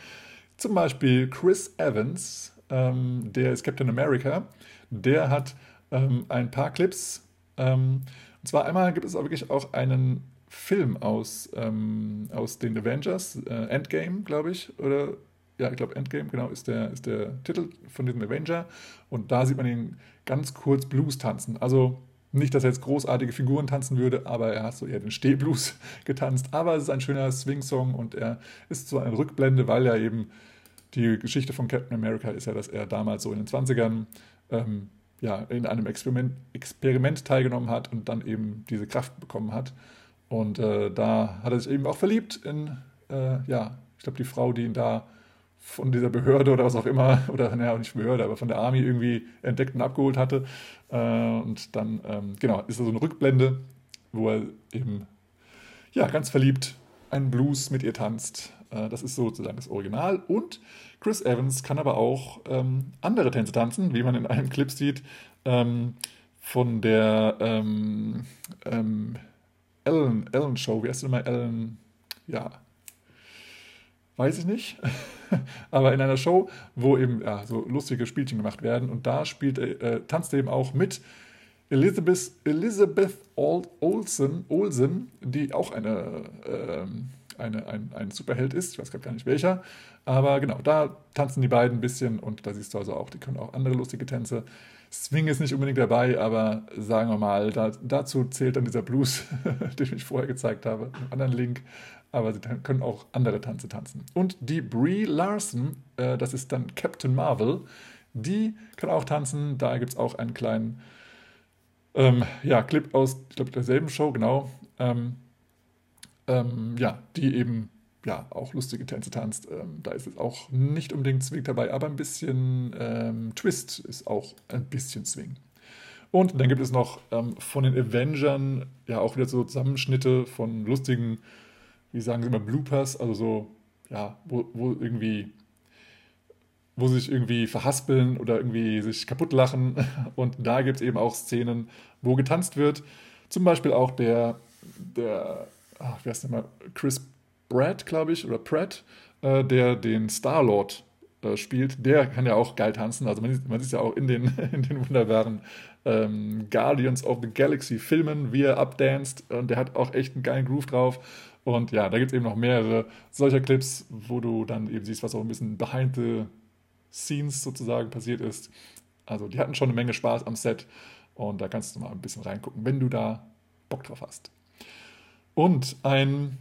Zum Beispiel Chris Evans, ähm, der ist Captain America. Der hat ähm, ein paar Clips. Ähm, und zwar einmal gibt es auch wirklich auch einen Film aus, ähm, aus den Avengers, äh, Endgame, glaube ich, oder ja, ich glaube Endgame, genau, ist der, ist der Titel von diesem Avenger. Und da sieht man ihn ganz kurz Blues tanzen. Also nicht, dass er jetzt großartige Figuren tanzen würde, aber er hat so eher den Stehblues getanzt. Aber es ist ein schöner Swing-Song und er ist so eine Rückblende, weil er eben die Geschichte von Captain America ist ja, dass er damals so in den 20ern ähm, ja, in einem Experiment, Experiment teilgenommen hat und dann eben diese Kraft bekommen hat. Und äh, da hat er sich eben auch verliebt in, äh, ja, ich glaube, die Frau, die ihn da von dieser Behörde oder was auch immer, oder naja, nicht Behörde, aber von der Army irgendwie entdeckt und abgeholt hatte. Äh, und dann, ähm, genau, ist da so eine Rückblende, wo er eben, ja, ganz verliebt einen Blues mit ihr tanzt. Äh, das ist sozusagen das Original. Und Chris Evans kann aber auch ähm, andere Tänze tanzen, wie man in einem Clip sieht, ähm, von der ähm, ähm Ellen, Ellen Show. Wie heißt sie nochmal? Ellen, ja, weiß ich nicht. aber in einer Show, wo eben ja, so lustige Spielchen gemacht werden. Und da spielt, äh, tanzt er eben auch mit Elizabeth, Elizabeth Olsen, Olsen, die auch eine, ähm, eine, ein, ein Superheld ist, ich weiß gar nicht welcher, aber genau, da tanzen die beiden ein bisschen und da siehst du also auch, die können auch andere lustige Tänze. Swing ist nicht unbedingt dabei, aber sagen wir mal, da, dazu zählt dann dieser Blues, den ich vorher gezeigt habe, einen anderen Link, aber sie können auch andere Tanze tanzen. Und die Brie Larson, äh, das ist dann Captain Marvel, die kann auch tanzen, da gibt es auch einen kleinen ähm, ja, Clip aus, ich glaube, derselben Show, genau. Ähm, ähm, ja, die eben ja auch lustige Tänze tanzt. Ähm, da ist es auch nicht unbedingt Swing dabei, aber ein bisschen ähm, Twist ist auch ein bisschen Swing. Und dann gibt es noch ähm, von den Avengern ja auch wieder so Zusammenschnitte von lustigen, wie sagen sie immer, Bloopers, also so, ja, wo, wo irgendwie wo sie sich irgendwie verhaspeln oder irgendwie sich kaputt lachen. Und da gibt es eben auch Szenen, wo getanzt wird. Zum Beispiel auch der, der ach, wie heißt der mal, Chris Pratt, glaube ich, oder Pratt, äh, der den Star-Lord äh, spielt. Der kann ja auch geil tanzen. Also man, man sieht ja auch in den, in den wunderbaren ähm, Guardians of the Galaxy Filmen, wie er abdanced. Und der hat auch echt einen geilen Groove drauf. Und ja, da gibt es eben noch mehrere solcher Clips, wo du dann eben siehst, was auch ein bisschen behind the Scenes sozusagen passiert ist. Also die hatten schon eine Menge Spaß am Set und da kannst du mal ein bisschen reingucken, wenn du da Bock drauf hast. Und ein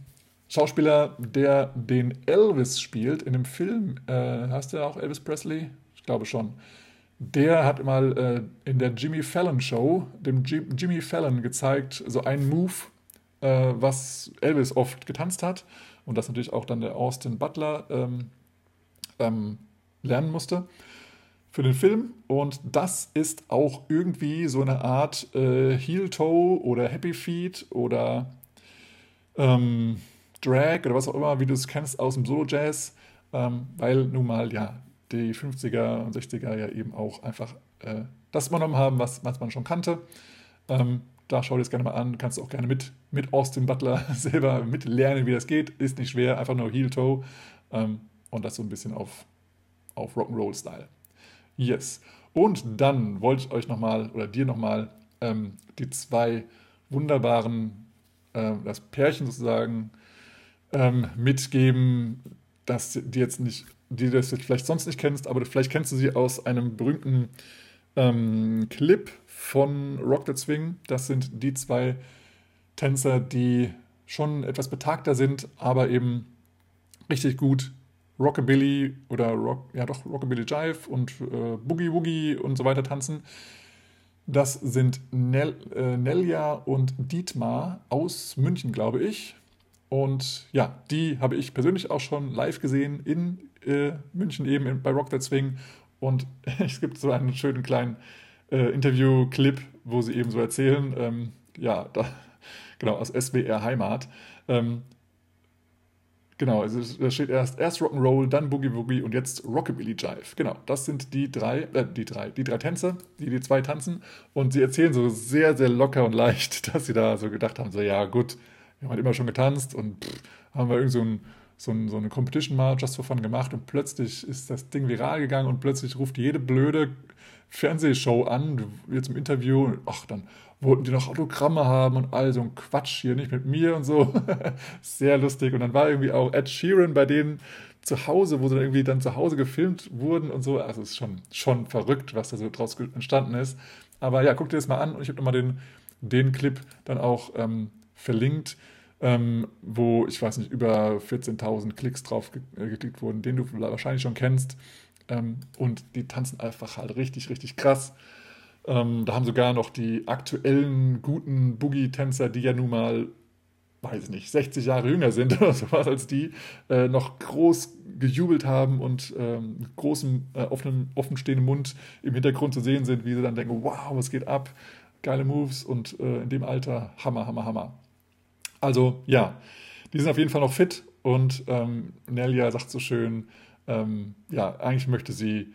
Schauspieler, der den Elvis spielt in dem Film, äh, hast du auch Elvis Presley? Ich glaube schon. Der hat mal äh, in der Jimmy Fallon Show dem G Jimmy Fallon gezeigt, so einen Move, äh, was Elvis oft getanzt hat. Und das natürlich auch dann der Austin Butler ähm, ähm, lernen musste für den Film. Und das ist auch irgendwie so eine Art äh, Heel Toe oder Happy Feet oder ähm, Drag oder was auch immer, wie du es kennst aus dem Solo-Jazz, ähm, weil nun mal ja die 50er und 60er ja eben auch einfach äh, das übernommen haben, was, was man schon kannte. Ähm, da schau dir das gerne mal an. Kannst du auch gerne mit, mit Austin Butler selber mitlernen, wie das geht. Ist nicht schwer, einfach nur Heel Toe ähm, und das so ein bisschen auf auf Rock'n'Roll-Style. Yes. Und dann wollte ich euch nochmal oder dir nochmal ähm, die zwei wunderbaren, äh, das Pärchen sozusagen, ähm, mitgeben, dass die jetzt nicht, die das jetzt vielleicht sonst nicht kennst, aber vielleicht kennst du sie aus einem berühmten ähm, Clip von Rock the Swing. Das sind die zwei Tänzer, die schon etwas betagter sind, aber eben richtig gut Rockabilly oder Rock, ja doch, Rockabilly Jive und äh, Boogie Woogie und so weiter tanzen. Das sind Nel, äh, Nelja und Dietmar aus München, glaube ich. Und ja, die habe ich persönlich auch schon live gesehen in äh, München eben in, bei Rock That Swing. Und es gibt so einen schönen kleinen äh, Interview-Clip, wo sie eben so erzählen, ähm, ja, da, genau, aus SWR Heimat, ähm, Genau, also da steht erst, erst Rock'n'Roll, dann Boogie Boogie und jetzt Rockabilly Jive. Genau, das sind die drei, äh, die drei, die drei Tänzer, die die zwei tanzen. Und sie erzählen so sehr, sehr locker und leicht, dass sie da so gedacht haben, so ja gut, wir haben halt immer schon getanzt und pff, haben wir irgend so ein so, ein, so eine Competition mal just for fun gemacht und plötzlich ist das Ding viral gegangen und plötzlich ruft jede blöde Fernsehshow an, jetzt im Interview, ach, dann wollten die noch Autogramme haben und all so ein Quatsch hier, nicht mit mir und so. Sehr lustig. Und dann war irgendwie auch Ed Sheeran bei denen zu Hause, wo sie dann irgendwie dann zu Hause gefilmt wurden und so. Also es ist schon, schon verrückt, was da so draus entstanden ist. Aber ja, guck dir das mal an und ich habe nochmal den, den Clip dann auch ähm, verlinkt, ähm, wo, ich weiß nicht, über 14.000 Klicks drauf äh, geklickt wurden, den du wahrscheinlich schon kennst. Ähm, und die tanzen einfach halt richtig, richtig krass. Ähm, da haben sogar noch die aktuellen guten Boogie-Tänzer, die ja nun mal, weiß ich nicht, 60 Jahre jünger sind oder sowas als die, äh, noch groß gejubelt haben und ähm, mit großem, äh, offenen, offenstehenden Mund im Hintergrund zu sehen sind, wie sie dann denken, wow, was geht ab? Geile Moves und äh, in dem Alter Hammer, Hammer, Hammer. Also ja, die sind auf jeden Fall noch fit und ähm, Nelia sagt so schön, ähm, ja, eigentlich möchte sie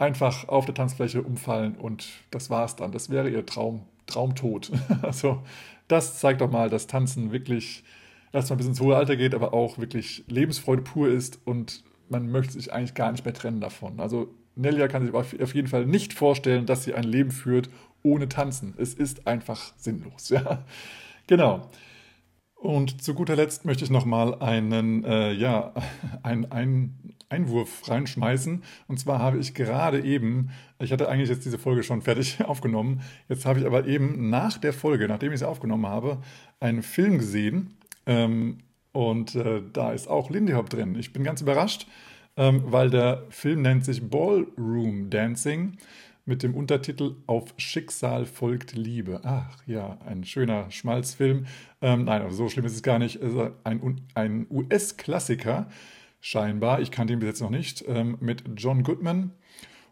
einfach auf der Tanzfläche umfallen und das war's dann. Das wäre ihr Traum, Traumtod. also das zeigt doch mal, dass Tanzen wirklich erstmal bis ins hohe Alter geht, aber auch wirklich Lebensfreude pur ist und man möchte sich eigentlich gar nicht mehr trennen davon. Also Nelia kann sich auf jeden Fall nicht vorstellen, dass sie ein Leben führt ohne Tanzen. Es ist einfach sinnlos. Ja, genau. Und zu guter Letzt möchte ich nochmal einen, äh, ja, einen, einen Einwurf reinschmeißen. Und zwar habe ich gerade eben, ich hatte eigentlich jetzt diese Folge schon fertig aufgenommen, jetzt habe ich aber eben nach der Folge, nachdem ich sie aufgenommen habe, einen Film gesehen. Ähm, und äh, da ist auch Lindy Hop drin. Ich bin ganz überrascht, ähm, weil der Film nennt sich Ballroom Dancing mit dem Untertitel Auf Schicksal folgt Liebe. Ach ja, ein schöner Schmalzfilm. Ähm, nein, so schlimm ist es gar nicht. Ein, ein US-Klassiker, scheinbar. Ich kannte ihn bis jetzt noch nicht, ähm, mit John Goodman.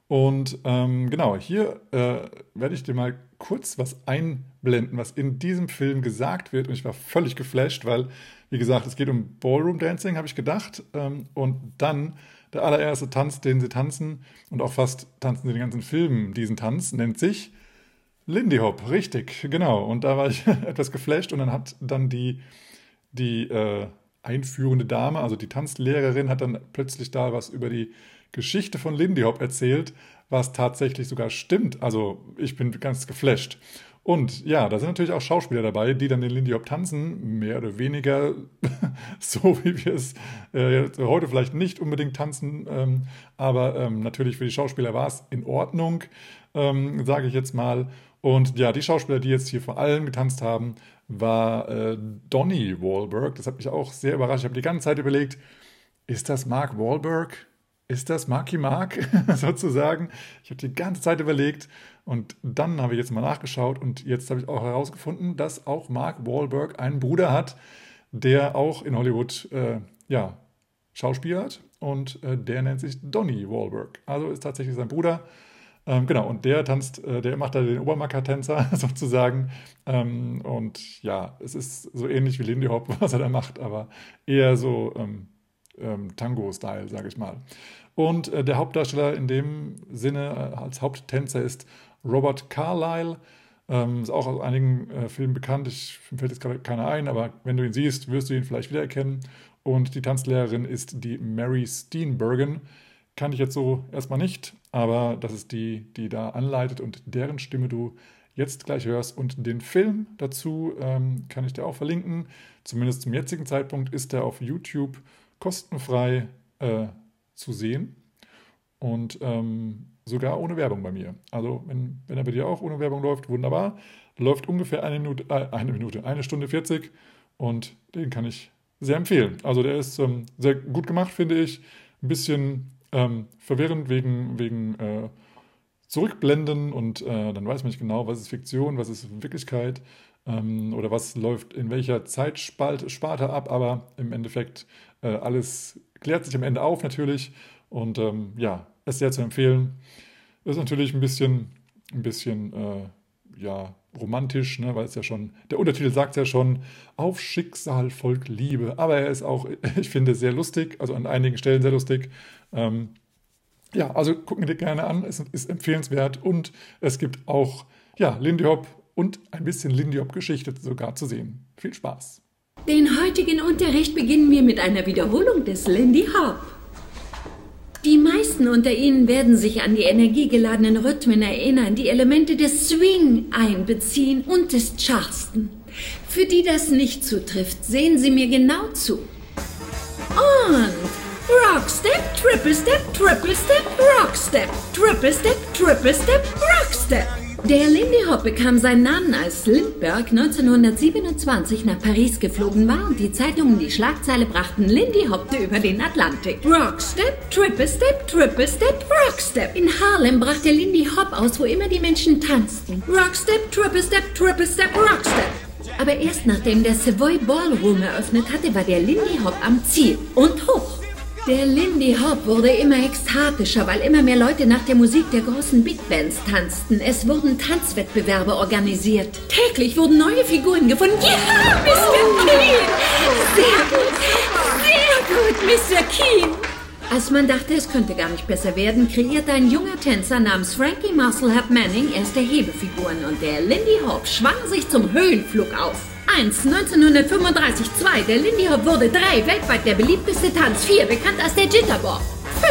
Und ähm, genau, hier äh, werde ich dir mal kurz was einblenden, was in diesem Film gesagt wird. Und ich war völlig geflasht, weil, wie gesagt, es geht um Ballroom Dancing, habe ich gedacht. Ähm, und dann der allererste Tanz, den sie tanzen, und auch fast tanzen sie den ganzen Film diesen Tanz, nennt sich Lindy Hop, richtig, genau. Und da war ich etwas geflasht und dann hat dann die, die äh, einführende Dame, also die Tanzlehrerin, hat dann plötzlich da was über die Geschichte von Lindy Hop erzählt, was tatsächlich sogar stimmt. Also ich bin ganz geflasht. Und ja, da sind natürlich auch Schauspieler dabei, die dann den Lindy Hop tanzen, mehr oder weniger so, wie wir es äh, heute vielleicht nicht unbedingt tanzen. Ähm, aber ähm, natürlich für die Schauspieler war es in Ordnung, ähm, sage ich jetzt mal. Und ja, die Schauspieler, die jetzt hier vor allem getanzt haben, war äh, Donny Wahlberg. Das hat mich auch sehr überrascht. Ich habe die ganze Zeit überlegt, ist das Mark Wahlberg? Ist das Marky Mark sozusagen? Ich habe die ganze Zeit überlegt und dann habe ich jetzt mal nachgeschaut und jetzt habe ich auch herausgefunden, dass auch Mark Wahlberg einen Bruder hat, der auch in Hollywood äh, ja, Schauspieler hat und äh, der nennt sich Donny Wahlberg. Also ist tatsächlich sein Bruder. Ähm, genau, und der tanzt, äh, der macht da den Obermacker-Tänzer sozusagen. Ähm, und ja, es ist so ähnlich wie Lindy Hop, was er da macht, aber eher so ähm, ähm Tango-Style, sage ich mal. Und äh, der Hauptdarsteller in dem Sinne äh, als Haupttänzer ist Robert Carlyle. Ähm, ist auch aus einigen äh, Filmen bekannt. Ich fällt jetzt gerade keiner ein, aber wenn du ihn siehst, wirst du ihn vielleicht wiedererkennen. Und die Tanzlehrerin ist die Mary Steenburgen. Kann ich jetzt so erstmal nicht, aber das ist die, die da anleitet und deren Stimme du jetzt gleich hörst. Und den Film dazu ähm, kann ich dir auch verlinken. Zumindest zum jetzigen Zeitpunkt ist er auf YouTube kostenfrei äh, zu sehen. Und ähm, Sogar ohne Werbung bei mir. Also, wenn, wenn er bei dir auch ohne Werbung läuft, wunderbar. Läuft ungefähr eine Minute, äh, eine Minute, eine Stunde 40 und den kann ich sehr empfehlen. Also, der ist ähm, sehr gut gemacht, finde ich. Ein bisschen ähm, verwirrend wegen, wegen äh, Zurückblenden und äh, dann weiß man nicht genau, was ist Fiktion, was ist Wirklichkeit ähm, oder was läuft in welcher Zeitsparte ab, aber im Endeffekt äh, alles klärt sich am Ende auf natürlich und ähm, ja, ist sehr zu empfehlen. Ist natürlich ein bisschen, ein bisschen äh, ja, romantisch, ne, weil es ja schon, der Untertitel sagt ja schon, auf Schicksal folgt Liebe. Aber er ist auch, ich finde, sehr lustig, also an einigen Stellen sehr lustig. Ähm, ja, also gucken dir gerne an, es ist empfehlenswert und es gibt auch, ja, Lindy Hop und ein bisschen Lindy Hop-Geschichte sogar zu sehen. Viel Spaß.
Den heutigen Unterricht beginnen wir mit einer Wiederholung des Lindy Hop. Die meisten unter Ihnen werden sich an die energiegeladenen Rhythmen erinnern, die Elemente des Swing einbeziehen und des Charleston. Für die das nicht zutrifft, sehen Sie mir genau zu. Und Rockstep, Triple Step, Triple Step, Rockstep, Triple Step, Triple Step, Rockstep. Der Lindy Hop bekam seinen Namen, als Lindbergh 1927 nach Paris geflogen war und die Zeitungen die Schlagzeile brachten, Lindy hoppte über den Atlantik. Rockstep, Triple Step, Triple Step, Rockstep. In Harlem brach der Lindy Hop aus, wo immer die Menschen tanzten. Rockstep, Triple Step, Triple Step, Rockstep. Aber erst nachdem der Savoy Ballroom eröffnet hatte, war der Lindy Hop am Ziel und hoch. Der Lindy Hop wurde immer ekstatischer, weil immer mehr Leute nach der Musik der großen Big Bands tanzten. Es wurden Tanzwettbewerbe organisiert. Täglich wurden neue Figuren gefunden. Ja, Mr. Clean! Sehr gut! Sehr gut, Mr. Keen! Als man dachte, es könnte gar nicht besser werden, kreierte ein junger Tänzer namens Frankie Musclehub Manning erste Hebefiguren und der Lindy Hop schwang sich zum Höhenflug auf. 1. 1935, 2. Der Lindy Hop wurde 3. Weltweit der beliebteste Tanz, 4. Bekannt als der Jitterbug.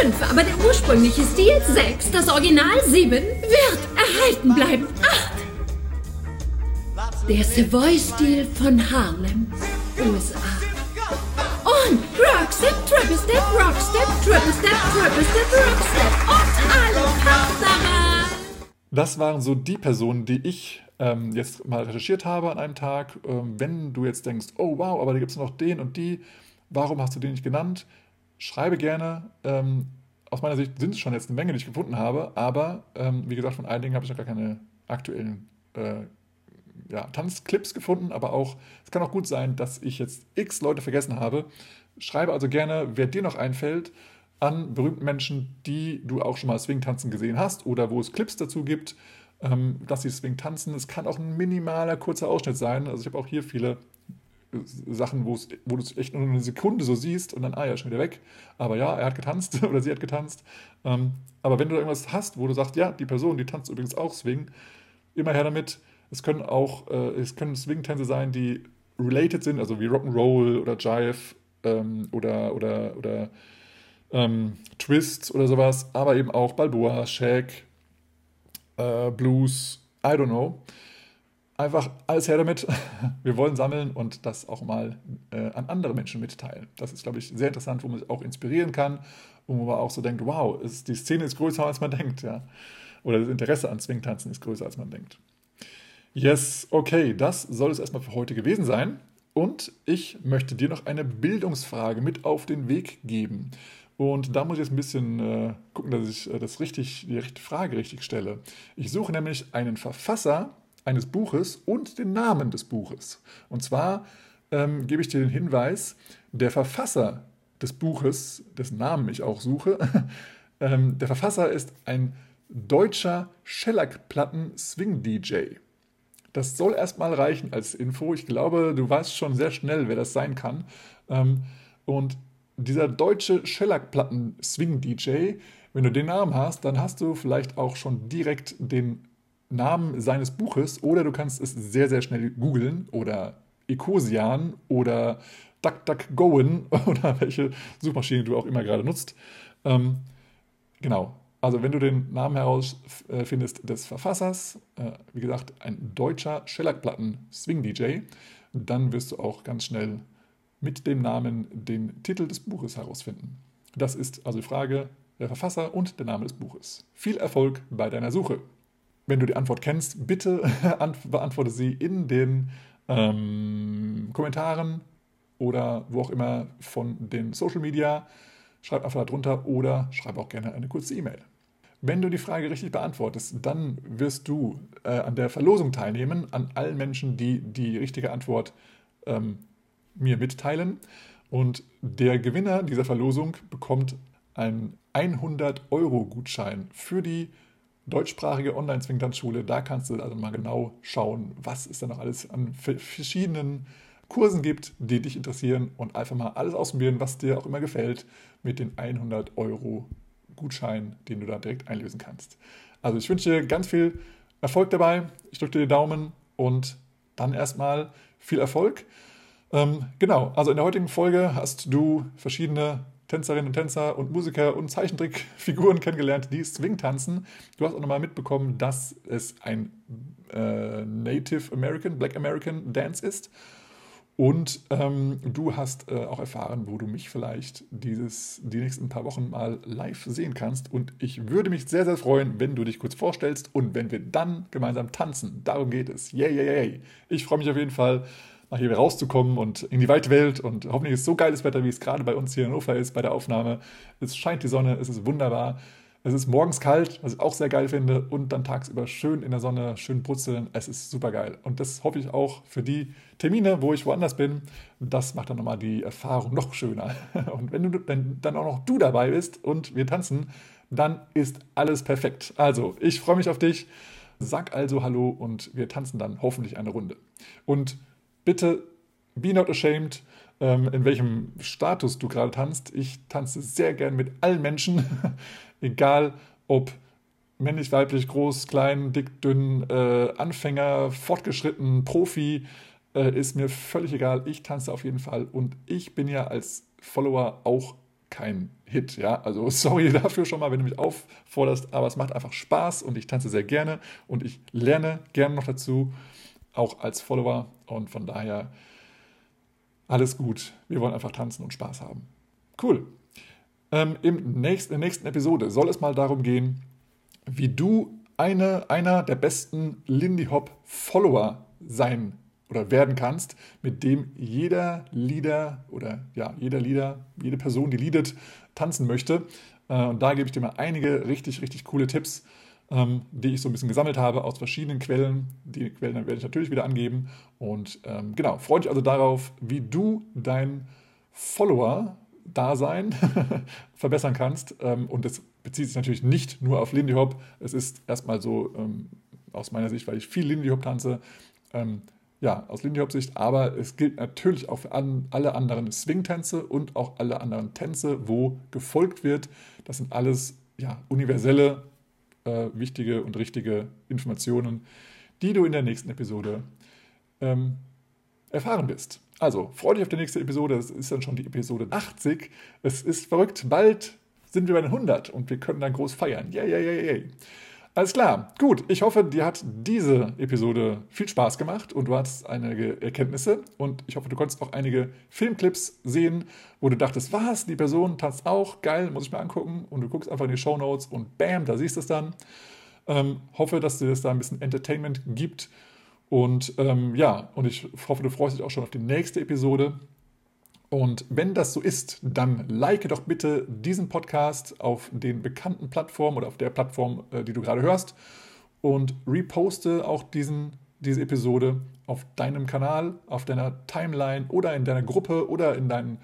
5. Aber der ursprüngliche Stil, 6. Das Original, 7. Wird erhalten bleiben, 8. Der Savoy-Stil von Harlem, USA. Und Rockstep, Triple Step, Rockstep, Triple Step, Triple Step, Rockstep und alle Partner.
Das waren so die Personen, die ich ähm, jetzt mal recherchiert habe an einem Tag. Ähm, wenn du jetzt denkst, oh wow, aber da gibt es noch den und die, warum hast du den nicht genannt? Schreibe gerne. Ähm, aus meiner Sicht sind es schon jetzt eine Menge, die ich gefunden habe, aber ähm, wie gesagt, von einigen habe ich noch gar keine aktuellen äh, ja, Tanzclips gefunden, aber auch, es kann auch gut sein, dass ich jetzt x Leute vergessen habe. Schreibe also gerne, wer dir noch einfällt, an berühmten Menschen, die du auch schon mal Swing tanzen gesehen hast oder wo es Clips dazu gibt, ähm, dass sie Swing tanzen. Es kann auch ein minimaler, kurzer Ausschnitt sein. Also ich habe auch hier viele äh, Sachen, wo du es echt nur eine Sekunde so siehst und dann, ah ja, schon wieder weg. Aber ja, er hat getanzt oder sie hat getanzt. Ähm, aber wenn du irgendwas hast, wo du sagst, ja, die Person, die tanzt übrigens auch Swing, immer her damit. Es können auch, äh, es können Swing-Tänze sein, die related sind, also wie Rock'n'Roll oder Jive ähm, oder, oder, oder ähm, Twists oder sowas, aber eben auch Balboa, Shag, äh, Blues, I don't know. Einfach alles her damit. Wir wollen sammeln und das auch mal äh, an andere Menschen mitteilen. Das ist, glaube ich, sehr interessant, wo man sich auch inspirieren kann und wo man auch so denkt, wow, ist, die Szene ist größer, als man denkt. Ja. Oder das Interesse an Swingtanzen ist größer, als man denkt. Yes, okay, das soll es erstmal für heute gewesen sein. Und ich möchte dir noch eine Bildungsfrage mit auf den Weg geben. Und da muss ich jetzt ein bisschen äh, gucken, dass ich äh, das richtig, die richtige Frage richtig stelle. Ich suche nämlich einen Verfasser eines Buches und den Namen des Buches. Und zwar ähm, gebe ich dir den Hinweis, der Verfasser des Buches, dessen Namen ich auch suche, ähm, der Verfasser ist ein deutscher Shellac-Platten-Swing-DJ. Das soll erstmal reichen als Info. Ich glaube, du weißt schon sehr schnell, wer das sein kann. Ähm, und dieser deutsche Shellac-Platten-Swing-DJ, wenn du den Namen hast, dann hast du vielleicht auch schon direkt den Namen seines Buches oder du kannst es sehr, sehr schnell googeln oder Ecosian oder DuckDuckGoen oder welche Suchmaschine du auch immer gerade nutzt. Ähm, genau. Also wenn du den Namen herausfindest des Verfassers, äh, wie gesagt, ein deutscher Shellac-Platten-Swing-DJ, dann wirst du auch ganz schnell mit dem Namen den Titel des Buches herausfinden. Das ist also die Frage, der Verfasser und der Name des Buches. Viel Erfolg bei deiner Suche. Wenn du die Antwort kennst, bitte beantworte sie in den ähm, Kommentaren oder wo auch immer von den Social Media. Schreib einfach darunter oder schreib auch gerne eine kurze E-Mail. Wenn du die Frage richtig beantwortest, dann wirst du äh, an der Verlosung teilnehmen, an allen Menschen, die die richtige Antwort ähm, mir mitteilen. Und der Gewinner dieser Verlosung bekommt einen 100-Euro-Gutschein für die deutschsprachige Online-Zwingtanzschule. Da kannst du also mal genau schauen, was es da noch alles an verschiedenen Kursen gibt, die dich interessieren und einfach mal alles ausprobieren, was dir auch immer gefällt, mit den 100 Euro Gutschein, den du da direkt einlösen kannst. Also ich wünsche dir ganz viel Erfolg dabei. Ich drücke dir die Daumen und dann erstmal viel Erfolg. Ähm, genau, also in der heutigen Folge hast du verschiedene Tänzerinnen und Tänzer und Musiker und Zeichentrickfiguren kennengelernt, die Swing tanzen. Du hast auch nochmal mitbekommen, dass es ein äh, Native American, Black American Dance ist. Und ähm, du hast äh, auch erfahren, wo du mich vielleicht dieses, die nächsten paar Wochen mal live sehen kannst. Und ich würde mich sehr, sehr freuen, wenn du dich kurz vorstellst und wenn wir dann gemeinsam tanzen. Darum geht es. Yay, yay, yay. Ich freue mich auf jeden Fall nach hier rauszukommen und in die weite Welt. Und hoffentlich ist so geiles Wetter, wie es gerade bei uns hier in Hannover ist, bei der Aufnahme. Es scheint die Sonne, es ist wunderbar. Es ist morgens kalt, was ich auch sehr geil finde, und dann tagsüber schön in der Sonne, schön brutzeln. Es ist super geil. Und das hoffe ich auch für die Termine, wo ich woanders bin. Das macht dann nochmal die Erfahrung noch schöner. Und wenn du wenn dann auch noch du dabei bist und wir tanzen, dann ist alles perfekt. Also, ich freue mich auf dich. Sag also Hallo und wir tanzen dann hoffentlich eine Runde. Und bitte be not ashamed. ähm, in welchem Status du gerade tanzt. Ich tanze sehr gern mit allen Menschen, egal ob männlich, weiblich, groß, klein, dick, dünn, äh, Anfänger, fortgeschritten, Profi, äh, ist mir völlig egal. Ich tanze auf jeden Fall und ich bin ja als Follower auch kein Hit, ja. Also sorry dafür schon mal, wenn du mich aufforderst, aber es macht einfach Spaß und ich tanze sehr gerne und ich lerne gerne noch dazu, auch als Follower und von daher alles gut. Wir wollen einfach tanzen und Spaß haben. Cool. Ähm, im nächsten, in der nächsten Episode soll es mal darum gehen, wie du eine, einer der besten Lindy Hop Follower sein oder werden kannst, mit dem jeder Leader oder ja, jeder Leader, jede Person, die leadet, tanzen möchte. Äh, und da gebe ich dir mal einige richtig, richtig coole Tipps, ähm, die ich so ein bisschen gesammelt habe aus verschiedenen Quellen. Die Quellen werde ich natürlich wieder angeben. Und ähm, genau, freue dich also darauf, wie du dein Follower-Dasein verbessern kannst. Ähm, und das bezieht sich natürlich nicht nur auf Lindy Hop. Es ist erstmal so ähm, aus meiner Sicht, weil ich viel Lindy Hop tanze, ähm, ja, aus Lindy Hop Sicht, aber es gilt natürlich auch für an, alle anderen Swing-Tänze und auch alle anderen Tänze, wo gefolgt wird. Das sind alles ja, universelle, äh, wichtige und richtige Informationen, die du in der nächsten Episode ähm, erfahren wirst. Also, freue dich auf die nächste Episode. Es ist dann schon die Episode 80. Es ist verrückt. Bald sind wir bei den 100 und wir können dann groß feiern. Yay, yay, yay, yay. Alles klar. Gut. Ich hoffe, dir hat diese Episode viel Spaß gemacht und du hattest einige Erkenntnisse. Und ich hoffe, du konntest auch einige Filmclips sehen, wo du dachtest, was, die Person tanzt auch, geil, muss ich mir angucken. Und du guckst einfach in die Show Notes und bam, da siehst du es dann. Ähm, hoffe, dass dir das da ein bisschen Entertainment gibt. Und ähm, ja, und ich hoffe, du freust dich auch schon auf die nächste Episode. Und wenn das so ist, dann like doch bitte diesen Podcast auf den bekannten Plattformen oder auf der Plattform, äh, die du gerade hörst. Und reposte auch diesen, diese Episode auf deinem Kanal, auf deiner Timeline oder in deiner Gruppe oder in deinen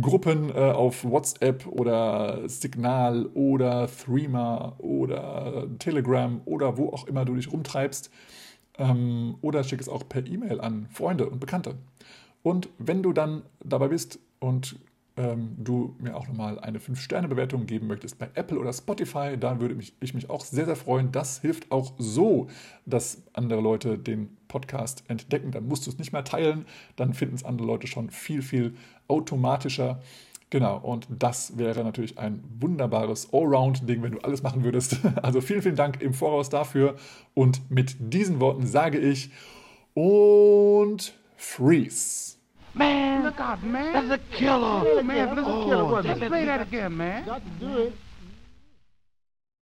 Gruppen äh, auf WhatsApp oder Signal oder Threema oder Telegram oder wo auch immer du dich rumtreibst. Ähm, oder schick es auch per E-Mail an Freunde und Bekannte. Und wenn du dann dabei bist und ähm, du mir auch nochmal eine 5-Sterne-Bewertung geben möchtest bei Apple oder Spotify, dann würde mich, ich mich auch sehr, sehr freuen. Das hilft auch so, dass andere Leute den Podcast entdecken. Dann musst du es nicht mehr teilen, dann finden es andere Leute schon viel, viel automatischer. Genau, und das wäre natürlich ein wunderbares Allround-Ding, wenn du alles machen würdest. Also vielen, vielen Dank im Voraus dafür. Und mit diesen Worten sage ich und freeze.
Man, look out, man. That's a killer.
Yeah, man, that's a killer.
Oh, let's
Let's
play
play
that again, man.
Got to do it.